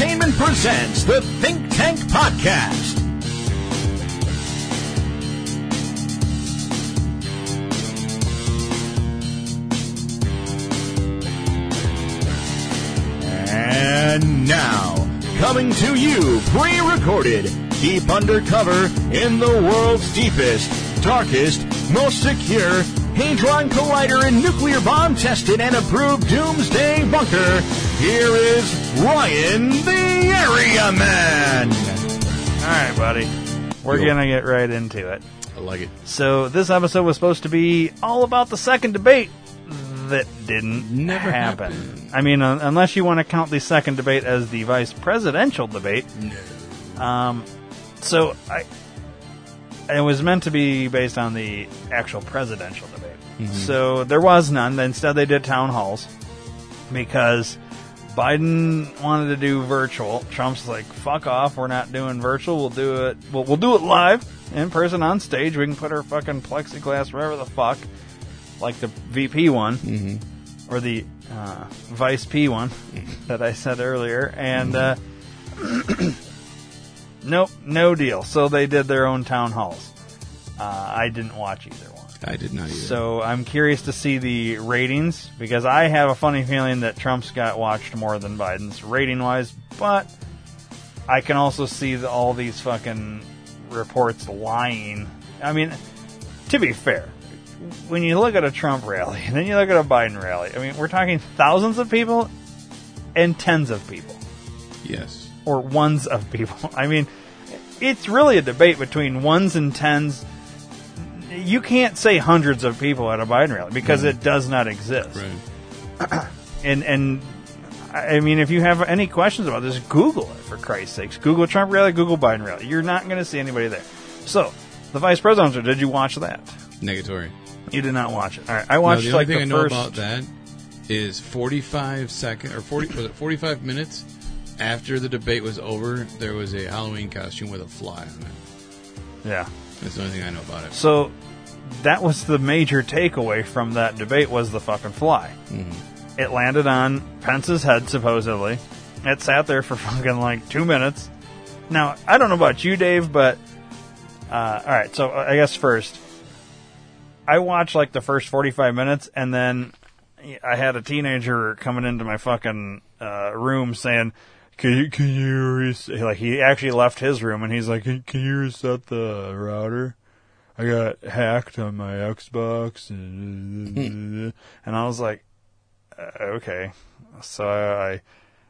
Entertainment presents the Think Tank Podcast. And now, coming to you pre-recorded, deep undercover in the world's deepest, darkest, most secure Hadron Collider and nuclear bomb tested and approved doomsday bunker, here is Ryan the Area Man. All right, buddy. We're going to get right into it. I like it. So, this episode was supposed to be all about the second debate that didn't Never happen. happened. I mean, un- unless you want to count the second debate as the vice presidential debate. Um, so, I. It was meant to be based on the actual presidential debate. So there was none. Instead, they did town halls because Biden wanted to do virtual. Trump's like, "Fuck off! We're not doing virtual. We'll do it. We'll, we'll do it live, in person, on stage. We can put our fucking plexiglass wherever the fuck, like the VP one or the uh, Vice P one that I said earlier." And uh, nope, no deal. So they did their own town halls. Uh, I didn't watch either. I did not either. So I'm curious to see the ratings because I have a funny feeling that Trump's got watched more than Biden's rating wise, but I can also see the, all these fucking reports lying. I mean, to be fair, when you look at a Trump rally and then you look at a Biden rally, I mean, we're talking thousands of people and tens of people yes. or ones of people. I mean, it's really a debate between ones and tens. You can't say hundreds of people at a Biden rally because it does not exist. Right. And and I mean, if you have any questions about this, Google it for Christ's sakes. Google Trump rally, Google Biden rally. You're not going to see anybody there. So, the vice presidential. Did you watch that? Negatory. You did not watch it. All right, I No, watched the only like thing the I know first. about that is 45 second or 40 was it 45 minutes after the debate was over. There was a Halloween costume with a fly on it. Yeah. That's the only thing I know about it. So that was the major takeaway from that debate was the fucking fly. It landed on Pence's head supposedly. It sat there for fucking like two minutes. Now I don't know about you, Dave, but uh, all right. So I guess first, I watched like the first forty-five minutes, and then I had a teenager coming into my fucking uh, room saying. Can you, can you reset? Like he actually left his room and he's like, can, can you reset the router? I got hacked on my Xbox, and, I was like, uh, okay. So I,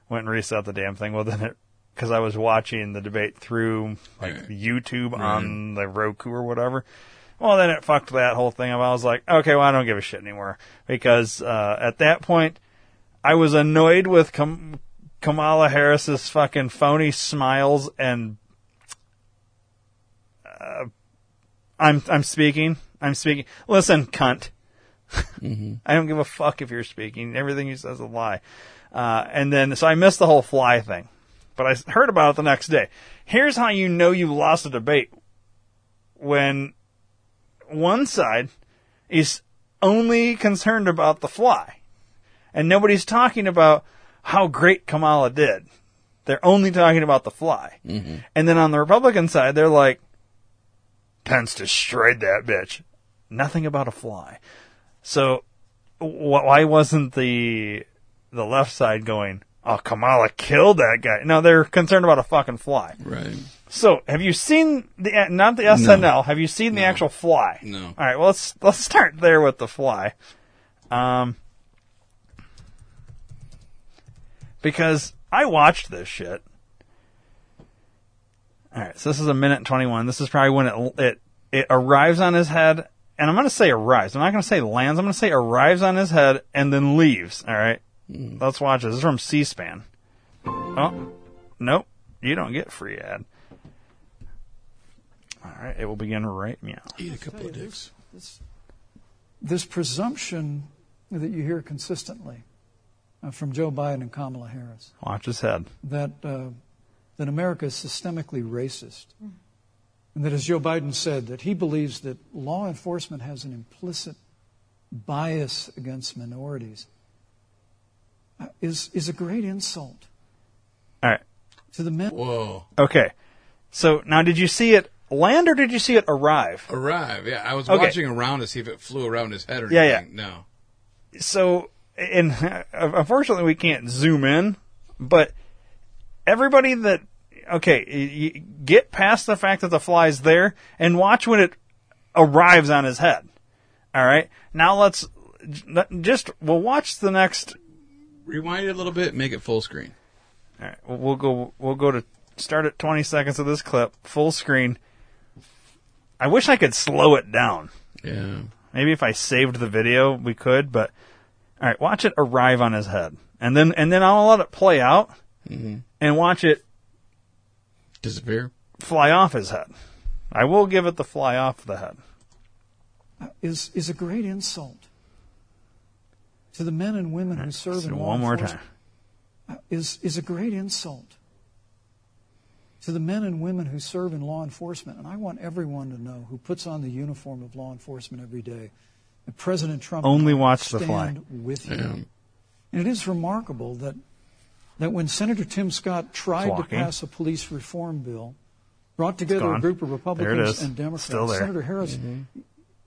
went and reset the damn thing. Well, then it, because I was watching the debate through like Right. YouTube on the Roku or whatever. Well, then it fucked that whole thing up. I was like, okay, well, I don't give a shit anymore because uh, at that point, I was annoyed with Kam- Kamala Harris's fucking phony smiles and uh, I'm I'm speaking. I'm speaking. Listen, cunt. I don't give a fuck if you're speaking. Everything you say is a lie. Uh, and then, so I missed the whole fly thing, but I heard about it the next day. Here's how you know you lost a debate when one side is only concerned about the fly, and nobody's talking about how great Kamala did. They're only talking about the fly. And then on the Republican side, they're like, Pence destroyed that bitch. Nothing about a fly. So, wh- why wasn't the the left side going, "Oh, Kamala killed that guy"? No, they're concerned about a fucking fly. Right. So, have you seen the not the SNL? Have you seen the actual fly? No. All right. Well, let's let's start there with the fly. Um, because I watched this shit. All right, so this is a minute and twenty-one. This is probably when it it it arrives on his head and I'm going to say arrives. I'm not going to say lands. I'm going to say arrives on his head and then leaves. All right. Let's watch this. This is from C-SPAN. Oh, nope. You don't get free ad. All right. It will begin right now. Eat a couple of dicks. this presumption that you hear consistently from Joe Biden and Kamala Harris Watch his head. that uh, that America is systemically racist, and that, as Joe Biden said, that he believes that law enforcement has an implicit bias against minorities, uh, is is a great insult All right. to the men. Whoa. Okay. So now, did you see it land or did you see it arrive? Arrive. Yeah, I was Okay. watching around to see if it flew around his head or Yeah, anything. No. so and unfortunately we can't zoom in but everybody that okay get past the fact that the fly's there and watch when it arrives on his head all right now let's just we'll watch the next Rewind it a little bit, make it full screen. all right we'll- we'll go we'll go to start at 20 seconds of this clip full screen i wish i could slow it down Yeah. Maybe if I saved the video, we could. But all right, watch it arrive on his head, and then and then I'll let it play out, mm-hmm. and watch it Disappear. fly off his head. I will give it the fly off the head. is is a great insult to the men and women who serve in law one more enforcement. time. Is is a great insult to the men and women who serve in law enforcement. And I want everyone to know who puts on the uniform of law enforcement every day that President Trump Only and I watch the stand fly. with you. Yeah. And it is remarkable that that when Senator Tim Scott tried to pass a police reform bill, brought together a group of Republicans and Democrats, Still there. Senator Harris,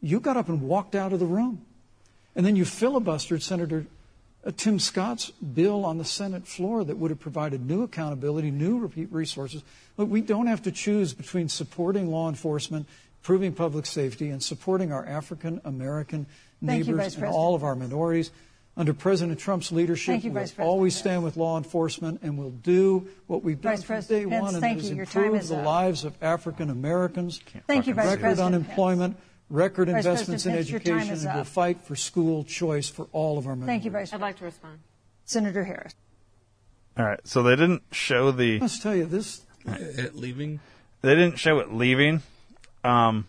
you got up and walked out of the room, and then you filibustered Senator uh, Tim Scott's bill on the Senate floor that would have provided new accountability, new re- resources. But we don't have to choose between supporting law enforcement, improving public safety, and supporting our African American Thank you, neighbors and all of our minorities. Under President Trump's leadership, Thank you, we'll always stand with law enforcement, and we'll do what we've done Vice from day Pence, one, and thank that is you. Improve is the up. lives of African Americans. Thank you, Vice Record President unemployment, record Vice investments in Pence, your education, and we'll fight for school choice for all of our minorities. Thank you, Vice President. I'd like to respond. Senator Harris. All right, so they didn't show the I must tell you, this It leaving. they didn't show it leaving, um,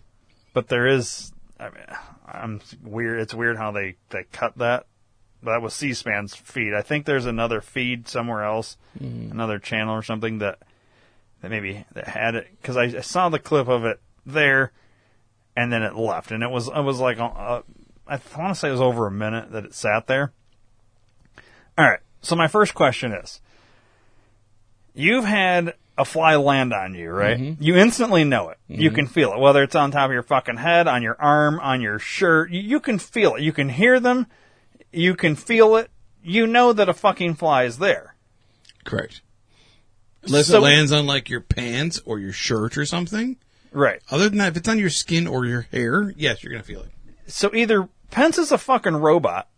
but there is. I mean, I'm weird. It's weird how they they cut that. That was C-SPAN's feed. I think there's another feed somewhere else, another channel or something that that maybe that had it because I, I saw the clip of it there, and then it left, and it was it was like uh, I want to say it was over a minute that it sat there. All right, so my first question is: You've had a fly land on you, right? Mm-hmm. You instantly know it. You mm-hmm. can feel it, whether it's on top of your fucking head, on your arm, on your shirt. You, you can feel it. You can hear them. You can feel it. You know that a fucking fly is there. Correct. Unless So- it lands on like your pants or your shirt or something. Right. Other than that, if it's on your skin or your hair, yes, you're gonna feel it. So either Pence is a fucking robot,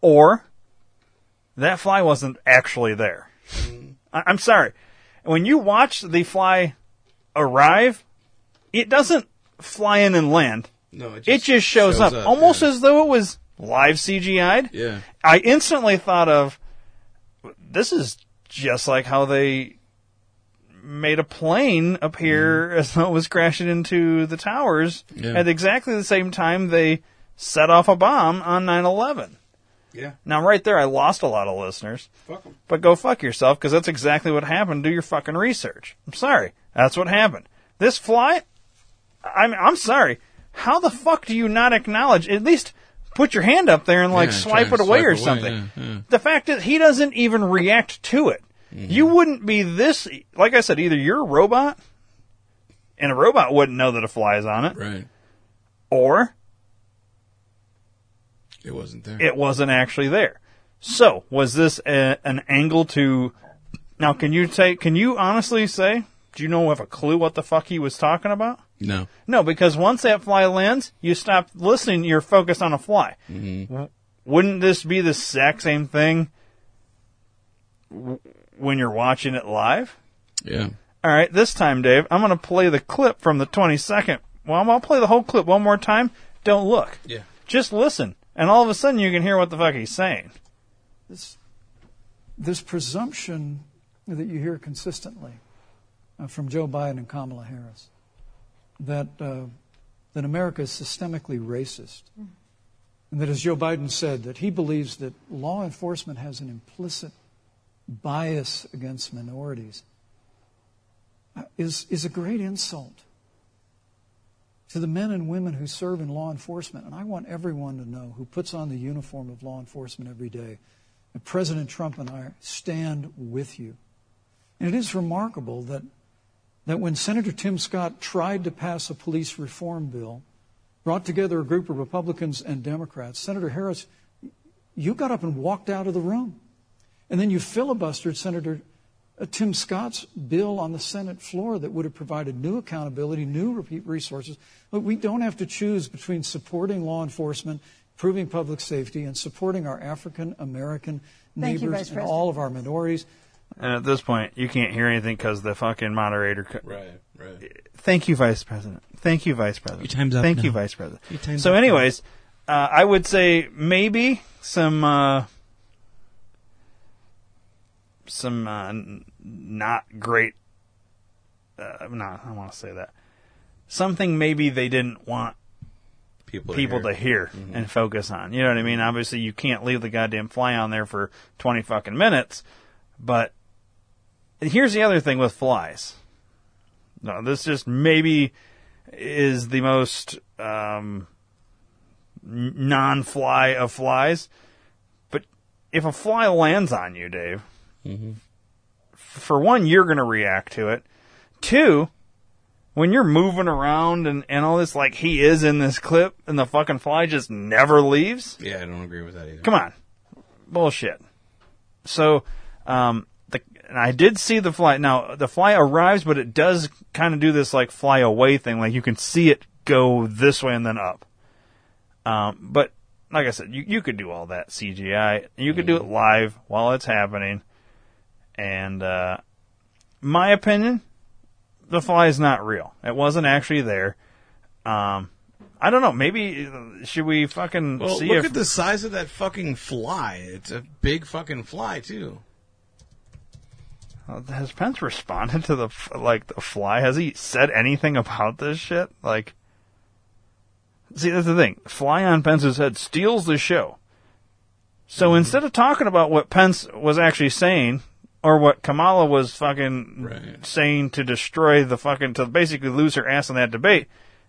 or that fly wasn't actually there. Mm-hmm. I- I'm sorry. When you watch the fly arrive, it doesn't fly in and land. No, it It just shows, up, almost yeah. as though it was live CGI'd. Yeah. I instantly thought of this is just like how they made a plane appear mm-hmm. as though it was crashing into the towers Yeah. at exactly the same time they set off a bomb on 9/11. Yeah. Now, right there, I lost a lot of listeners, Fuck 'em. but go fuck yourself because that's exactly what happened. Do your fucking research. I'm sorry, that's what happened. This fly, I'm I'm sorry. How the fuck do you not acknowledge? At least put your hand up there and like Yeah, swipe try it and away swipe or away, something. yeah, yeah. The fact is, he doesn't even react to it. Mm-hmm. You wouldn't be this. Like I said, either you're a robot, and a robot wouldn't know that a fly is on it, Right. or It wasn't there. it wasn't actually there. So, was this a, an angle to? Now, can you say? Can you honestly say? Do you know have a clue what the fuck he was talking about? no. No, because once that fly lands, you stop listening. You're focused on a fly. Mm-hmm. W- Wouldn't this be the exact same thing when you're watching it live? Yeah. All right, this time, Dave, I'm going to play the clip from the 20 second well, I'll play the whole clip one more time. Don't look. Yeah. Just listen. And all of a sudden you can hear what the fuck he's saying. this, this presumption that you hear consistently uh, from Joe Biden and Kamala Harris that, uh, that America is systemically racist. And that, as Joe Biden said, that he believes that law enforcement has an implicit bias against minorities uh, is, is a great insult to the men and women who serve in law enforcement. And I want everyone to know who puts on the uniform of law enforcement every day President Trump and I stand with you. And it is remarkable that, that when Senator Tim Scott tried to pass a police reform bill, brought together a group of Republicans and Democrats, Senator Harris, you got up and walked out of the room. And then you filibustered Senator Tim Scott's bill on the Senate floor that would have provided new accountability, new repeat resources. But we don't have to choose between supporting law enforcement, improving public safety, and supporting our African American Thank you, neighbors and President. all of our minorities. And at this point, you can't hear anything because the fucking moderator. Co- Right, right. Thank you, Vice President. Thank you, Vice President. Your time's up Thank you. Vice President. Your time's so, up now. anyways, uh, I would say maybe some uh, some uh, not great. Uh, no, I don't want to say that. Something maybe they didn't want People, people here. to hear and focus on. You know what I mean? Obviously, you can't leave the goddamn fly on there for 20 fucking minutes. But here's the other thing with flies. No, this just maybe is the most um, non-fly of flies. But if a fly lands on you, Dave, for one, you're going to react to it. Two, when you're moving around and, and all this, like he is in this clip, and the fucking fly just never leaves. Yeah, I don't agree with that either. Come on, bullshit. So, um, the and I did see the fly. Now the fly arrives, but it does kind of do this like fly away thing. Like you can see it go this way and then up. Um, but like I said, you you could do all that CGI. You could do it live while it's happening. And uh, my opinion, the fly is not real. It wasn't actually there. Um, I don't know. Maybe uh, should we fucking Well, see look if at the size of that fucking fly. It's a big fucking fly too. Uh, Has Pence responded to the like the fly? Has he said anything about this shit? Like, see, that's the thing. Fly on Pence's head steals the show. So instead of talking about what Pence was actually saying, or what Kamala was fucking Right. saying to destroy the fucking to basically lose her ass in that debate,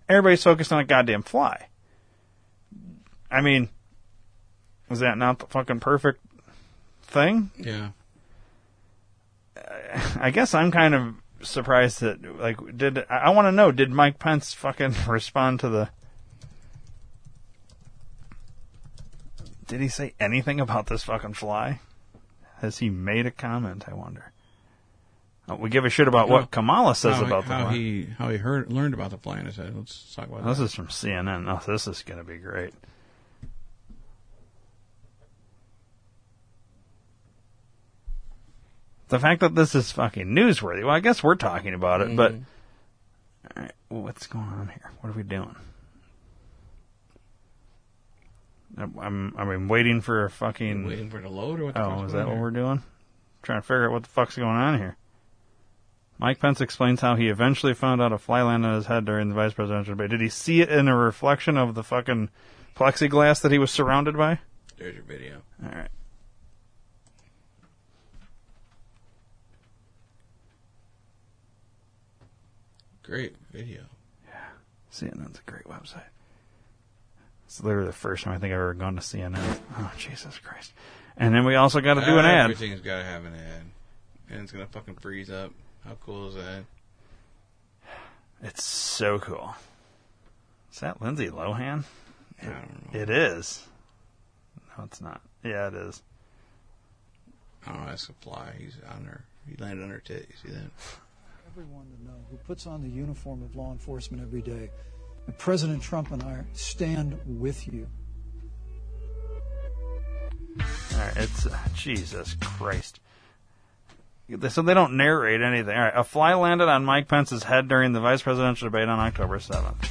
everybody's focused on a goddamn fly. I mean, was that not the fucking perfect thing? Yeah. I guess I'm kind of surprised that like did I, I want to know did Mike Pence fucking respond to the Did he say anything about this fucking fly? Has he made a comment? I wonder. Uh, we give a shit about what Kamala says how, about the how fly. he how he heard learned about the fly I said. Let's talk about This that. is from CNN. Oh, this is going to be great. The fact that this is fucking newsworthy. Well, I guess we're talking about it, but All right, what's going on here? What are we doing? I'm, I'm, I mean, waiting for a fucking. waiting for the load or what the Oh, is that what we're doing? Trying to figure out what the fuck's going on here. Mike Pence explains how he eventually found out a fly landed on his head during the vice presidential debate. Did he see it in a reflection of the fucking plexiglass that he was surrounded by? There's your video. All right. Great video. Yeah. CNN's a great website. It's literally the first time I think I've ever gone to CNN. Oh, Jesus Christ. And then we also got to do an uh, ad. Everything's got to have an ad, and it's gonna fucking freeze up. How cool is that? It's so cool. Is that Lindsay Lohan? I don't know. It is. No, it's not. Yeah, it is. I don't know. That's a fly. He's on her. He landed on her tit. You see that? Everyone to know who puts on the uniform of law enforcement every day. That President Trump and I stand with you. All right, it's uh, Jesus Christ. So they don't narrate anything. All right, a fly landed on Mike Pence's head during the vice presidential debate on October 7th.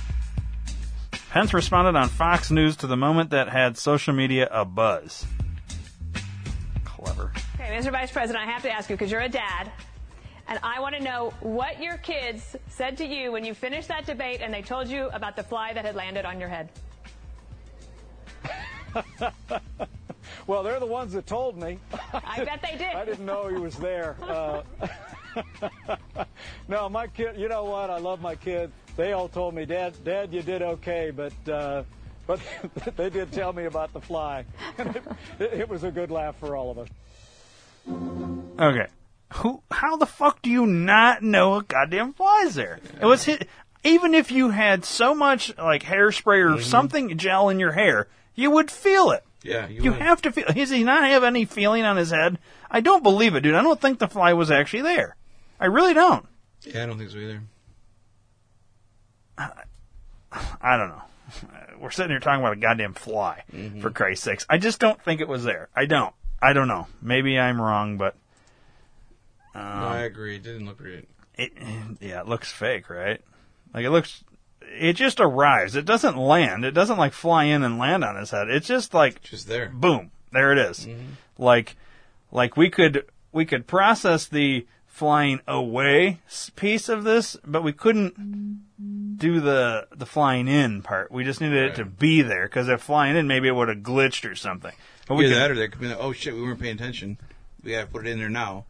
Pence responded on Fox News to the moment that had social media a buzz. Clever. Okay, Mr. Vice President, I have to ask you because you're a dad, and I want to know what your kids said to you when you finished that debate and they told you about the fly that had landed on your head. Well, they're the ones that told me. I bet they did. I didn't know he was there. Uh, no, my kid. You know what? I love my kid. They all told me, Dad, Dad, you did okay, but uh, but they did tell me about the fly. It, it was a good laugh for all of us. Okay. Who? How the fuck do you not know a goddamn fly's there? It was hit. Even if you had so much like hairspray or mm-hmm. something gel in your hair, you would feel it. Yeah, You have to feel. Does he not have any feeling on his head? I don't believe it, dude. I don't think the fly was actually there. I really don't. Yeah, I don't think so either. I don't know. We're sitting here talking about a goddamn fly, for mm-hmm. Christ's sakes. I just don't think it was there. I don't. I don't know. Maybe I'm wrong, but no, I um, agree. It didn't look great. it, yeah, it looks fake, right? Like it looks. It just arrives. It doesn't land. It doesn't like fly in and land on his head. It's just like Just there. boom, there it is. Mm-hmm. Like, like we could we could process the flying away piece of this, but we couldn't do the the flying in part. We just needed it to be there because if flying in, maybe it would have glitched or something. But we could, that or they could be like, oh shit, we weren't paying attention. We gotta put it in there now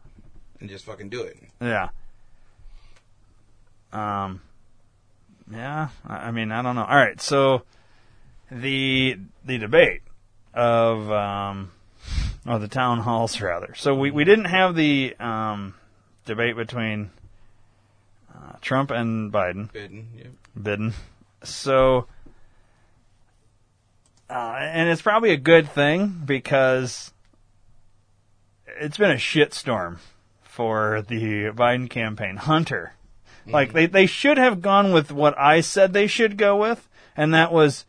and just fucking do it. yeah. Um. Yeah, I mean, I don't know. All right, so the the debate of um, or the town halls rather. So we we didn't have the um debate between uh, Trump and Biden. Biden, yep. Biden. So, uh, and it's probably a good thing because it's been a shitstorm for the Biden campaign. Hunter. Like, they, they should have gone with what I said they should go with, and that was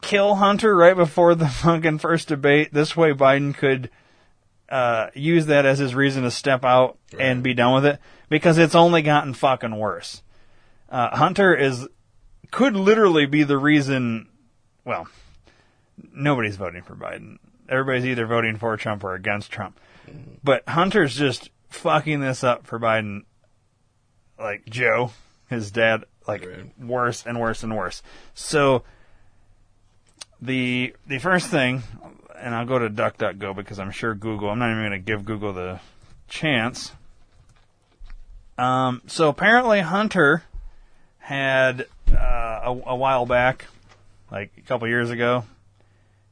kill Hunter right before the fucking first debate. This way Biden could uh, use that as his reason to step out and be done with it because it's only gotten fucking worse. Uh, Hunter is could literally be the reason. Well, nobody's voting for Biden. Everybody's either voting for Trump or against Trump. But Hunter's just fucking this up for Biden. Like Joe, his dad, like Right. worse and worse and worse. So the the first thing, and I'll go to DuckDuckGo because I'm sure Google. I'm not even going to give Google the chance. Um, so apparently Hunter had uh, a, a while back, like a couple years ago,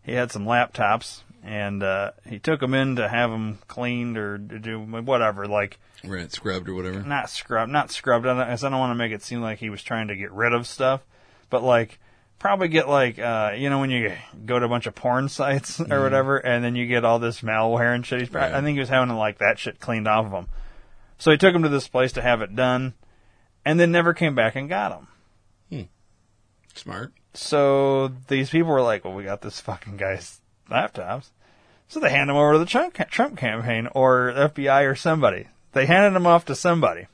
he had some laptops and uh, he took them in to have them cleaned or to do whatever, like Right, scrubbed or whatever. not scrubbed, not scrubbed. I don't, I don't want to make it seem like he was trying to get rid of stuff, but like probably get like uh, you know when you go to a bunch of porn sites or whatever, and then you get all this malware and shit. He's probably, I think he was having like that shit cleaned off of him. So he took him to this place to have it done, and then never came back and got him. Smart. So these people were like, "Well, we got this fucking guy's laptops." So they hand them over to the Trump, Trump campaign or FBI or somebody. They handed them off to somebody.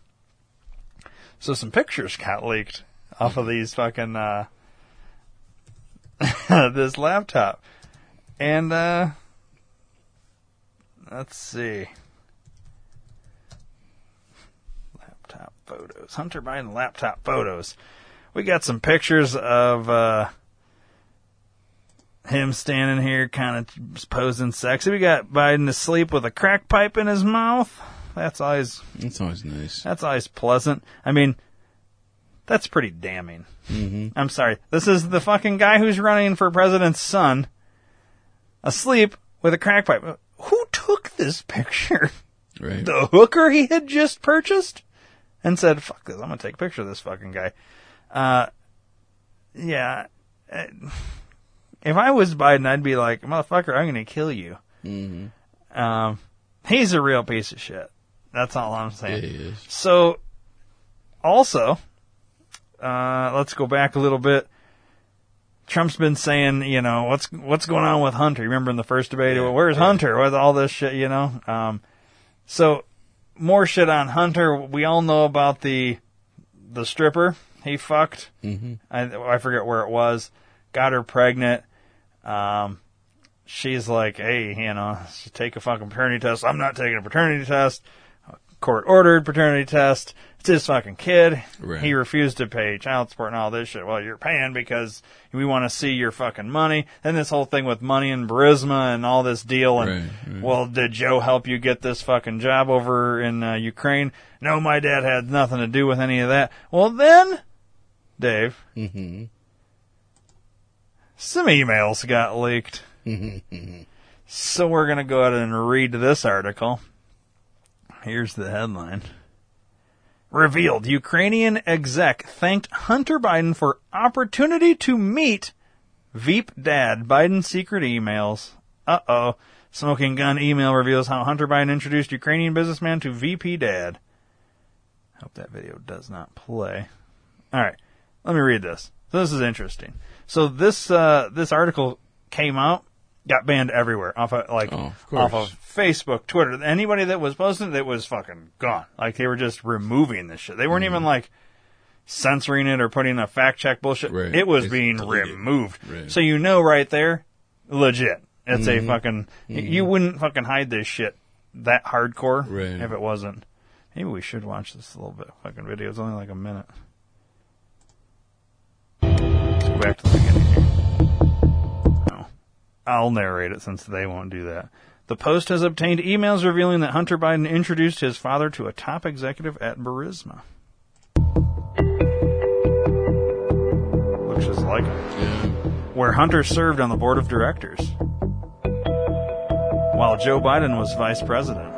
So some pictures got leaked off of these fucking uh, this laptop, and uh, let's see. Laptop photos. Hunter Biden laptop photos. We got some pictures of uh, him standing here, kind of posing sexy. We got Biden asleep with a crack pipe in his mouth. That's always That's always nice. that's always pleasant. I mean, that's pretty damning. Mm-hmm. I'm sorry. This is the fucking guy who's running for president's son, asleep with a crack pipe. Who took this picture? Right. the hooker he had just purchased and said, "Fuck this! I'm gonna take a picture of this fucking guy." Uh, yeah. If I was Biden, I'd be like, "Motherfucker, I'm gonna kill you." Mm-hmm. Um, he's a real piece of shit. That's all I'm Yeah, saying. he is. So, also, uh, let's go back a little bit. Trump's been saying, you know, what's what's going on with Hunter? Remember in the first debate, well, where's Hunter with all this shit, you know? Um, so more shit on Hunter. We all know about the the stripper. he fucked. Mm-hmm. I, I forget where it was. Got her pregnant. Um, she's like, hey, you know, take a fucking paternity test. I'm not taking a paternity test. Court ordered paternity test. It's his fucking kid. Right. He refused to pay child support and all this shit. Well, you're paying because we want to see your fucking money. Then this whole thing with money and Burisma and all this deal. And Right, right. well, did Joe help you get this fucking job over in uh, Ukraine? No, my dad had nothing to do with any of that. Well, then, Dave, Mm-hmm. Some emails got leaked. so we're going to go ahead and read this article. Here's the headline. Revealed Ukrainian exec thanked Hunter Biden for opportunity to meet Veep dad. Biden secret emails. Uh oh. Smoking gun email reveals how Hunter Biden introduced Ukrainian businessman to VP dad. Hope that video does not play. All right, let me read this. So this is interesting. So this uh, this article came out, got banned everywhere off of like Oh, of off of Facebook, Twitter. Anybody that was posting it was fucking gone. Like they were just removing this shit. They weren't Mm-hmm. even like censoring it or putting a fact check bullshit. Right. It was It's being deleted. removed. Right. So you know right there, legit. It's Mm-hmm. a fucking. y You wouldn't fucking hide this shit that hardcore Right. if it wasn't. Maybe we should watch this a little bit. Fucking video. It's only like a minute. Go back to the beginning here. I'll narrate it since they won't do that. The Post has obtained emails revealing that Hunter Biden introduced his father to a top executive at Burisma. Looks just like where Hunter served on the board of directors, while Joe Biden was vice president.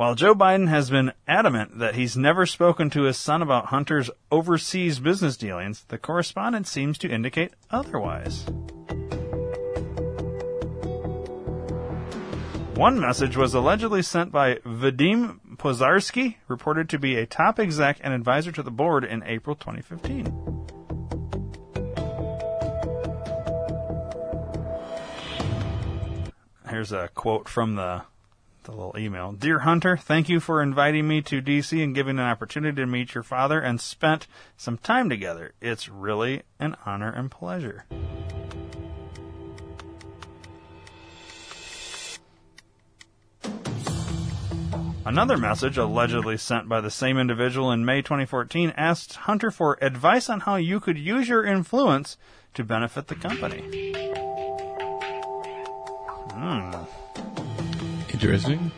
While Joe Biden has been adamant that he's never spoken to his son about Hunter's overseas business dealings, the correspondence seems to indicate otherwise. One message was allegedly sent by Vadim Pozarsky, reported to be a top exec and advisor to the board in April 2015. Here's a quote from the the little email. Dear Hunter, thank you for inviting me to DC and giving an opportunity to meet your father and spent some time together. It's really an honor and pleasure. Another message, allegedly sent by the same individual in May 2014, asked Hunter for advice on how you could use your influence to benefit the company. Hmm. Interesting.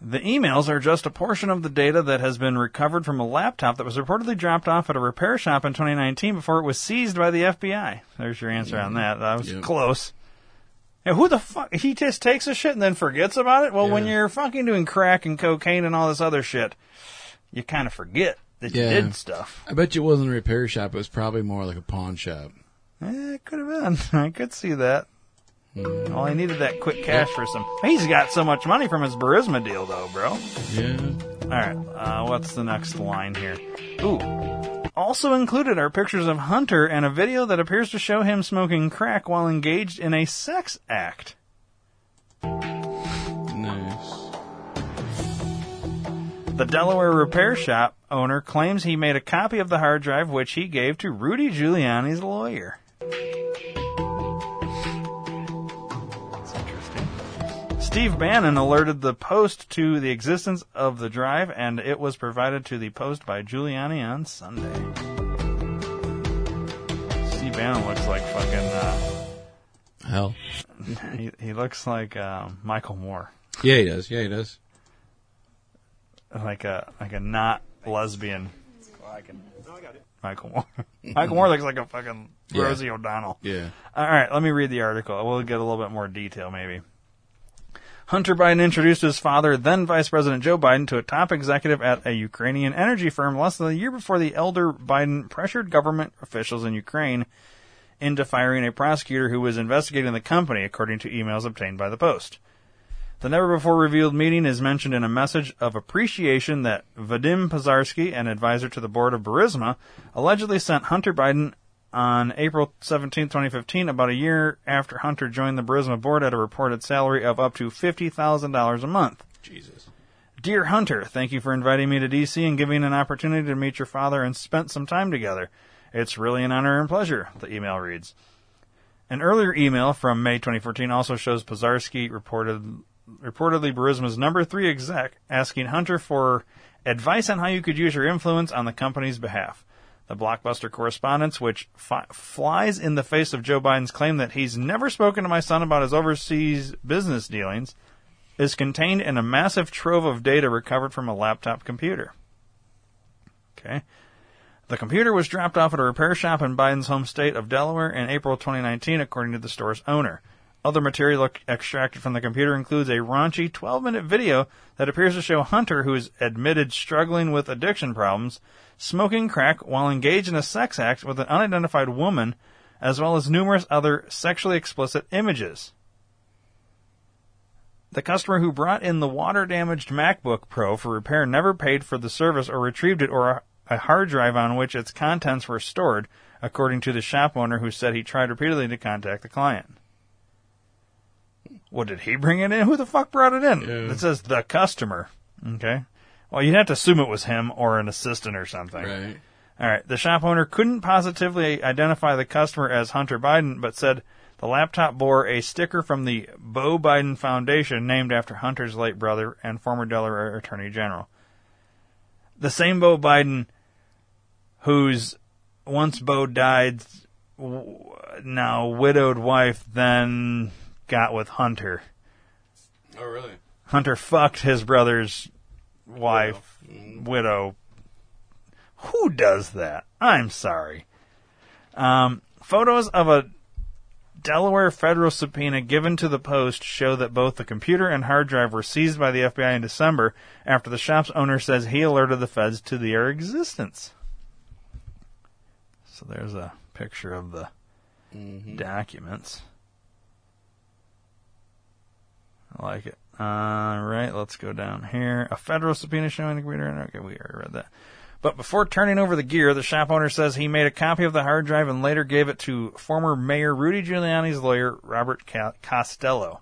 The emails are just a portion of the data that has been recovered from a laptop that was reportedly dropped off at a repair shop in 2019 before it was seized by the FBI. There's your answer on that. That was Yep. close. Yeah, who the fuck? He just takes a shit and then forgets about it? Well, when you're fucking doing crack and cocaine and all this other shit, you kind of forget that you did stuff. I bet you it wasn't a repair shop. It was probably more like a pawn shop. Eh, it could have been. I could see that. Well, he needed that quick cash for some. He's got so much money from his Burisma deal, though, bro. Yeah. All right, uh, what's the next line here? Ooh. Also included are pictures of Hunter and a video that appears to show him smoking crack while engaged in a sex act. Nice. The Delaware repair shop owner claims he made a copy of the hard drive which he gave to Rudy Giuliani's lawyer. Steve Bannon alerted the Post to the existence of the drive, and it was provided to the Post by Giuliani on Sunday. Steve Bannon looks like fucking. Uh, Hell. he, he looks like uh, Michael Moore, Yeah, he does. Yeah, he does. like a like a not lesbian. Michael Moore. Michael Moore looks like a fucking Yeah. Rosie O'Donnell. Yeah. All right, let me read the article. We'll get a little bit more detail, maybe. Hunter Biden introduced his father, then Vice President Joe Biden, to a top executive at a Ukrainian energy firm less than a year before the elder Biden pressured government officials in Ukraine into firing a prosecutor who was investigating the company, according to emails obtained by the Post. The never before revealed meeting is mentioned in a message of appreciation that Vadim Pozarsky, an advisor to the board of Burisma, allegedly sent Hunter Biden on April 17, 2015, about a year after Hunter joined the Burisma board at a reported salary of up to $50,000 a month. Jesus. Dear Hunter, thank you for inviting me to DC and giving an opportunity to meet your father and spent some time together. It's really an honor and pleasure, the email reads. An earlier email from May 2014 also shows Pozarski reported, reportedly Burisma's number three exec asking Hunter for advice on how you could use your influence on the company's behalf. The blockbuster correspondence, which fi- flies in the face of Joe Biden's claim that he's never spoken to my son about his overseas business dealings, is contained in a massive trove of data recovered from a laptop computer. Okay. The computer was dropped off at a repair shop in Biden's home state of Delaware in April 2019, according to the store's owner. Other material extracted from the computer includes a raunchy 12 minute video that appears to show Hunter, who is admitted struggling with addiction problems, smoking crack while engaged in a sex act with an unidentified woman, as well as numerous other sexually explicit images. The customer who brought in the water damaged MacBook Pro for repair never paid for the service or retrieved it or a hard drive on which its contents were stored, according to the shop owner who said he tried repeatedly to contact the client. What did he bring it in? Who the fuck brought it in? Yeah. It says the customer. Okay. Well, you'd have to assume it was him or an assistant or something. Right. All right. The shop owner couldn't positively identify the customer as Hunter Biden, but said the laptop bore a sticker from the Beau Biden Foundation named after Hunter's late brother and former Delaware Attorney General. The same Beau Biden whose once Beau died, now widowed wife then got with Hunter. Oh, really? Hunter fucked his brother's wife, widow. Who does that? I'm sorry. Um, photos of a Delaware federal subpoena given to the Post show that both the computer and hard drive were seized by the FBI in December after the shop's owner says he alerted the feds to their existence. So there's a picture of the documents. I like it. All right, let's go down here. A federal subpoena showing the computer. Okay, we already read that. But before turning over the gear, the shop owner says he made a copy of the hard drive and later gave it to former Mayor Rudy Giuliani's lawyer, Robert Costello.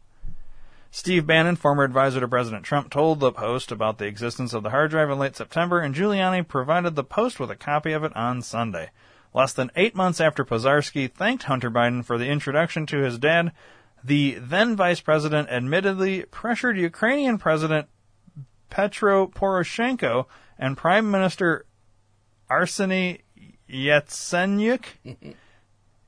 Steve Bannon, former advisor to President Trump, told the Post about the existence of the hard drive in late September, and Giuliani provided the Post with a copy of it on Sunday. Less than eight months after Pozarski thanked Hunter Biden for the introduction to his dad, the then vice president admittedly pressured Ukrainian President Petro Poroshenko and Prime Minister Arseny Yatsenyuk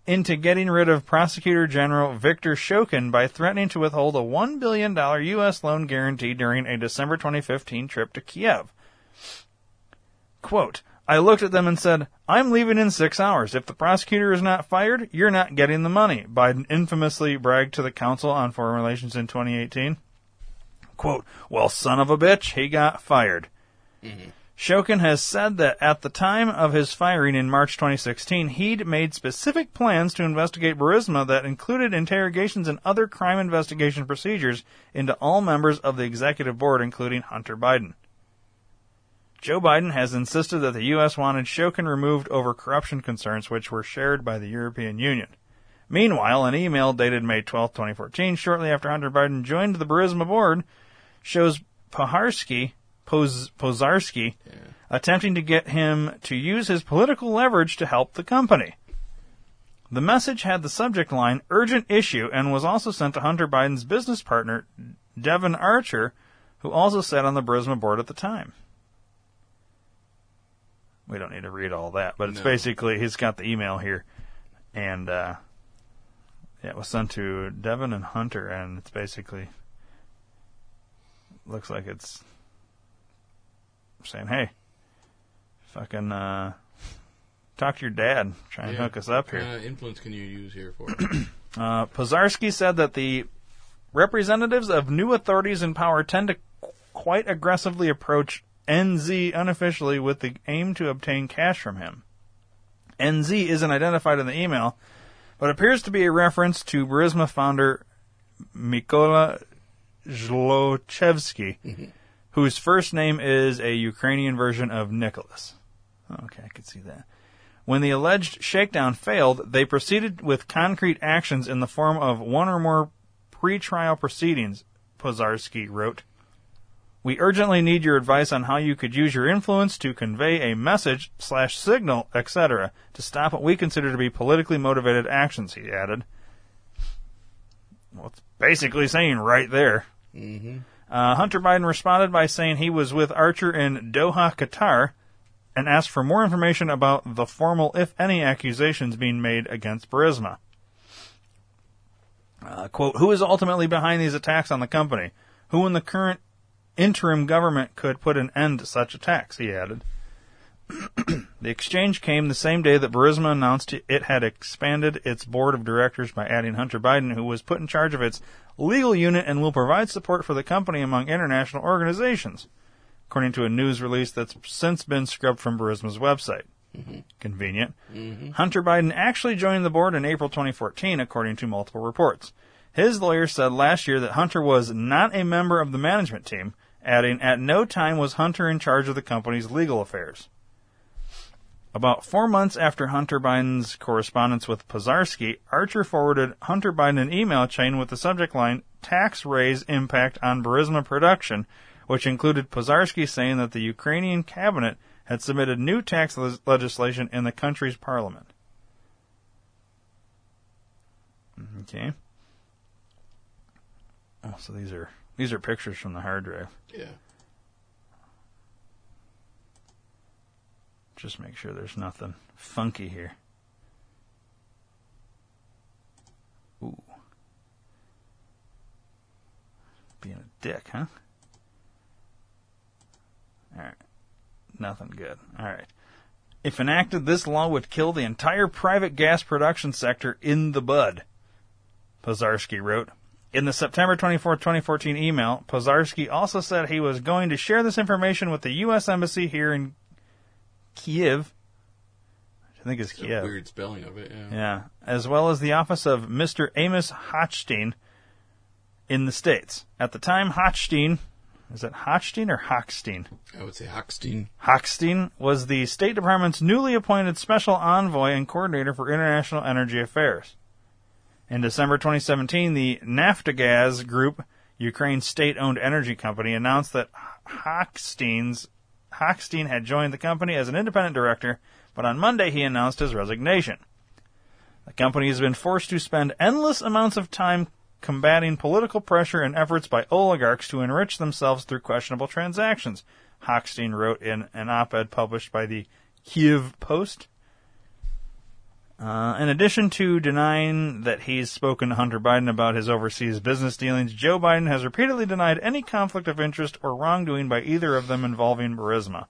into getting rid of Prosecutor General Victor Shokin by threatening to withhold a $1 billion U.S. loan guarantee during a December 2015 trip to Kiev. Quote, I looked at them and said, I'm leaving in six hours. If the prosecutor is not fired, you're not getting the money, Biden infamously bragged to the Council on Foreign Relations in 2018. Quote, well, son of a bitch, he got fired. Mm-hmm. Shokin has said that at the time of his firing in March 2016, he'd made specific plans to investigate Burisma that included interrogations and other crime investigation procedures into all members of the executive board, including Hunter Biden. Joe Biden has insisted that the U.S. wanted Shokin removed over corruption concerns, which were shared by the European Union. Meanwhile, an email dated May 12, 2014, shortly after Hunter Biden joined the Burisma board, shows Poharski, Poz, Pozarski attempting to get him to use his political leverage to help the company. The message had the subject line urgent issue and was also sent to Hunter Biden's business partner, Devon Archer, who also sat on the Burisma board at the time. We don't need to read all that, but it's No. basically he's got the email here, and uh, yeah, it was sent to Devon and Hunter, and it's basically looks like it's saying, "Hey, fucking uh, talk to your dad, try and Yeah. hook us up here." kind of influence can you use here for? Uh, Pozarski said that the representatives of new authorities in power tend to quite aggressively approach NZ unofficially with the aim to obtain cash from him. NZ isn't identified in the email, but appears to be a reference to Burisma founder Mykola Zlochevsky, mm-hmm. whose first name is a Ukrainian version of Nicholas. Okay, I could see that. When the alleged shakedown failed, they proceeded with concrete actions in the form of one or more pre-trial proceedings, Pozarski wrote. We urgently need your advice on how you could use your influence to convey a message slash signal, etc., to stop what we consider to be politically motivated actions, he added. Well, it's basically saying right there. Uh, Hunter Biden responded by saying he was with Archer in Doha, Qatar, and asked for more information about the formal, if any, accusations being made against Burisma. Uh, quote, who is ultimately behind these attacks on the company? Who in the current interim government could put an end to such attacks, he added. the exchange came the same day that Burisma announced it had expanded its board of directors by adding Hunter Biden, who was put in charge of its legal unit and will provide support for the company among international organizations, according to a news release that's since been scrubbed from Burisma's website. Mm-hmm. Convenient. Mm-hmm. Hunter Biden actually joined the board in April 2014, according to multiple reports. His lawyer said last year that Hunter was not a member of the management team, adding, At no time was Hunter in charge of the company's legal affairs. About four months after Hunter Biden's correspondence with Pozharskyi, Archer forwarded Hunter Biden an email chain with the subject line Tax Raise Impact on Burisma Production, which included Pozharskyi saying that the Ukrainian cabinet had submitted new tax le- legislation in the country's parliament. Mm-hmm, okay. Oh, so these are these are pictures from the hard drive. Yeah. Just make sure there's nothing funky here. Ooh. Being a dick, huh? Alright. Nothing good. Alright. If enacted, this law would kill the entire private gas production sector in the bud, Pozharskyi wrote. In the September 24, 2014 email, Pozharskyi also said he was going to share this information with the U.S. Embassy here in Kiev. I think it's It's a Kiev. weird spelling of it. Yeah. Yeah, as well as the office of Mr. Amos Hochstein in the States. At the time, Hochstein, is it Hochstein or Hochstein? I would say Hochstein. Hochstein was the State Department's newly appointed special envoy and coordinator for international energy affairs. In December 2017, the Naftogaz Group, Ukraine's state-owned energy company, announced that Hochstein's Hochstein had joined the company as an independent director, but on Monday he announced his resignation. The company has been forced to spend endless amounts of time combating political pressure and efforts by oligarchs to enrich themselves through questionable transactions, Hochstein wrote in an op-ed published by the Kiev Post. Uh, in addition to denying that he's spoken to Hunter Biden about his overseas business dealings, Joe Biden has repeatedly denied any conflict of interest or wrongdoing by either of them involving Burisma.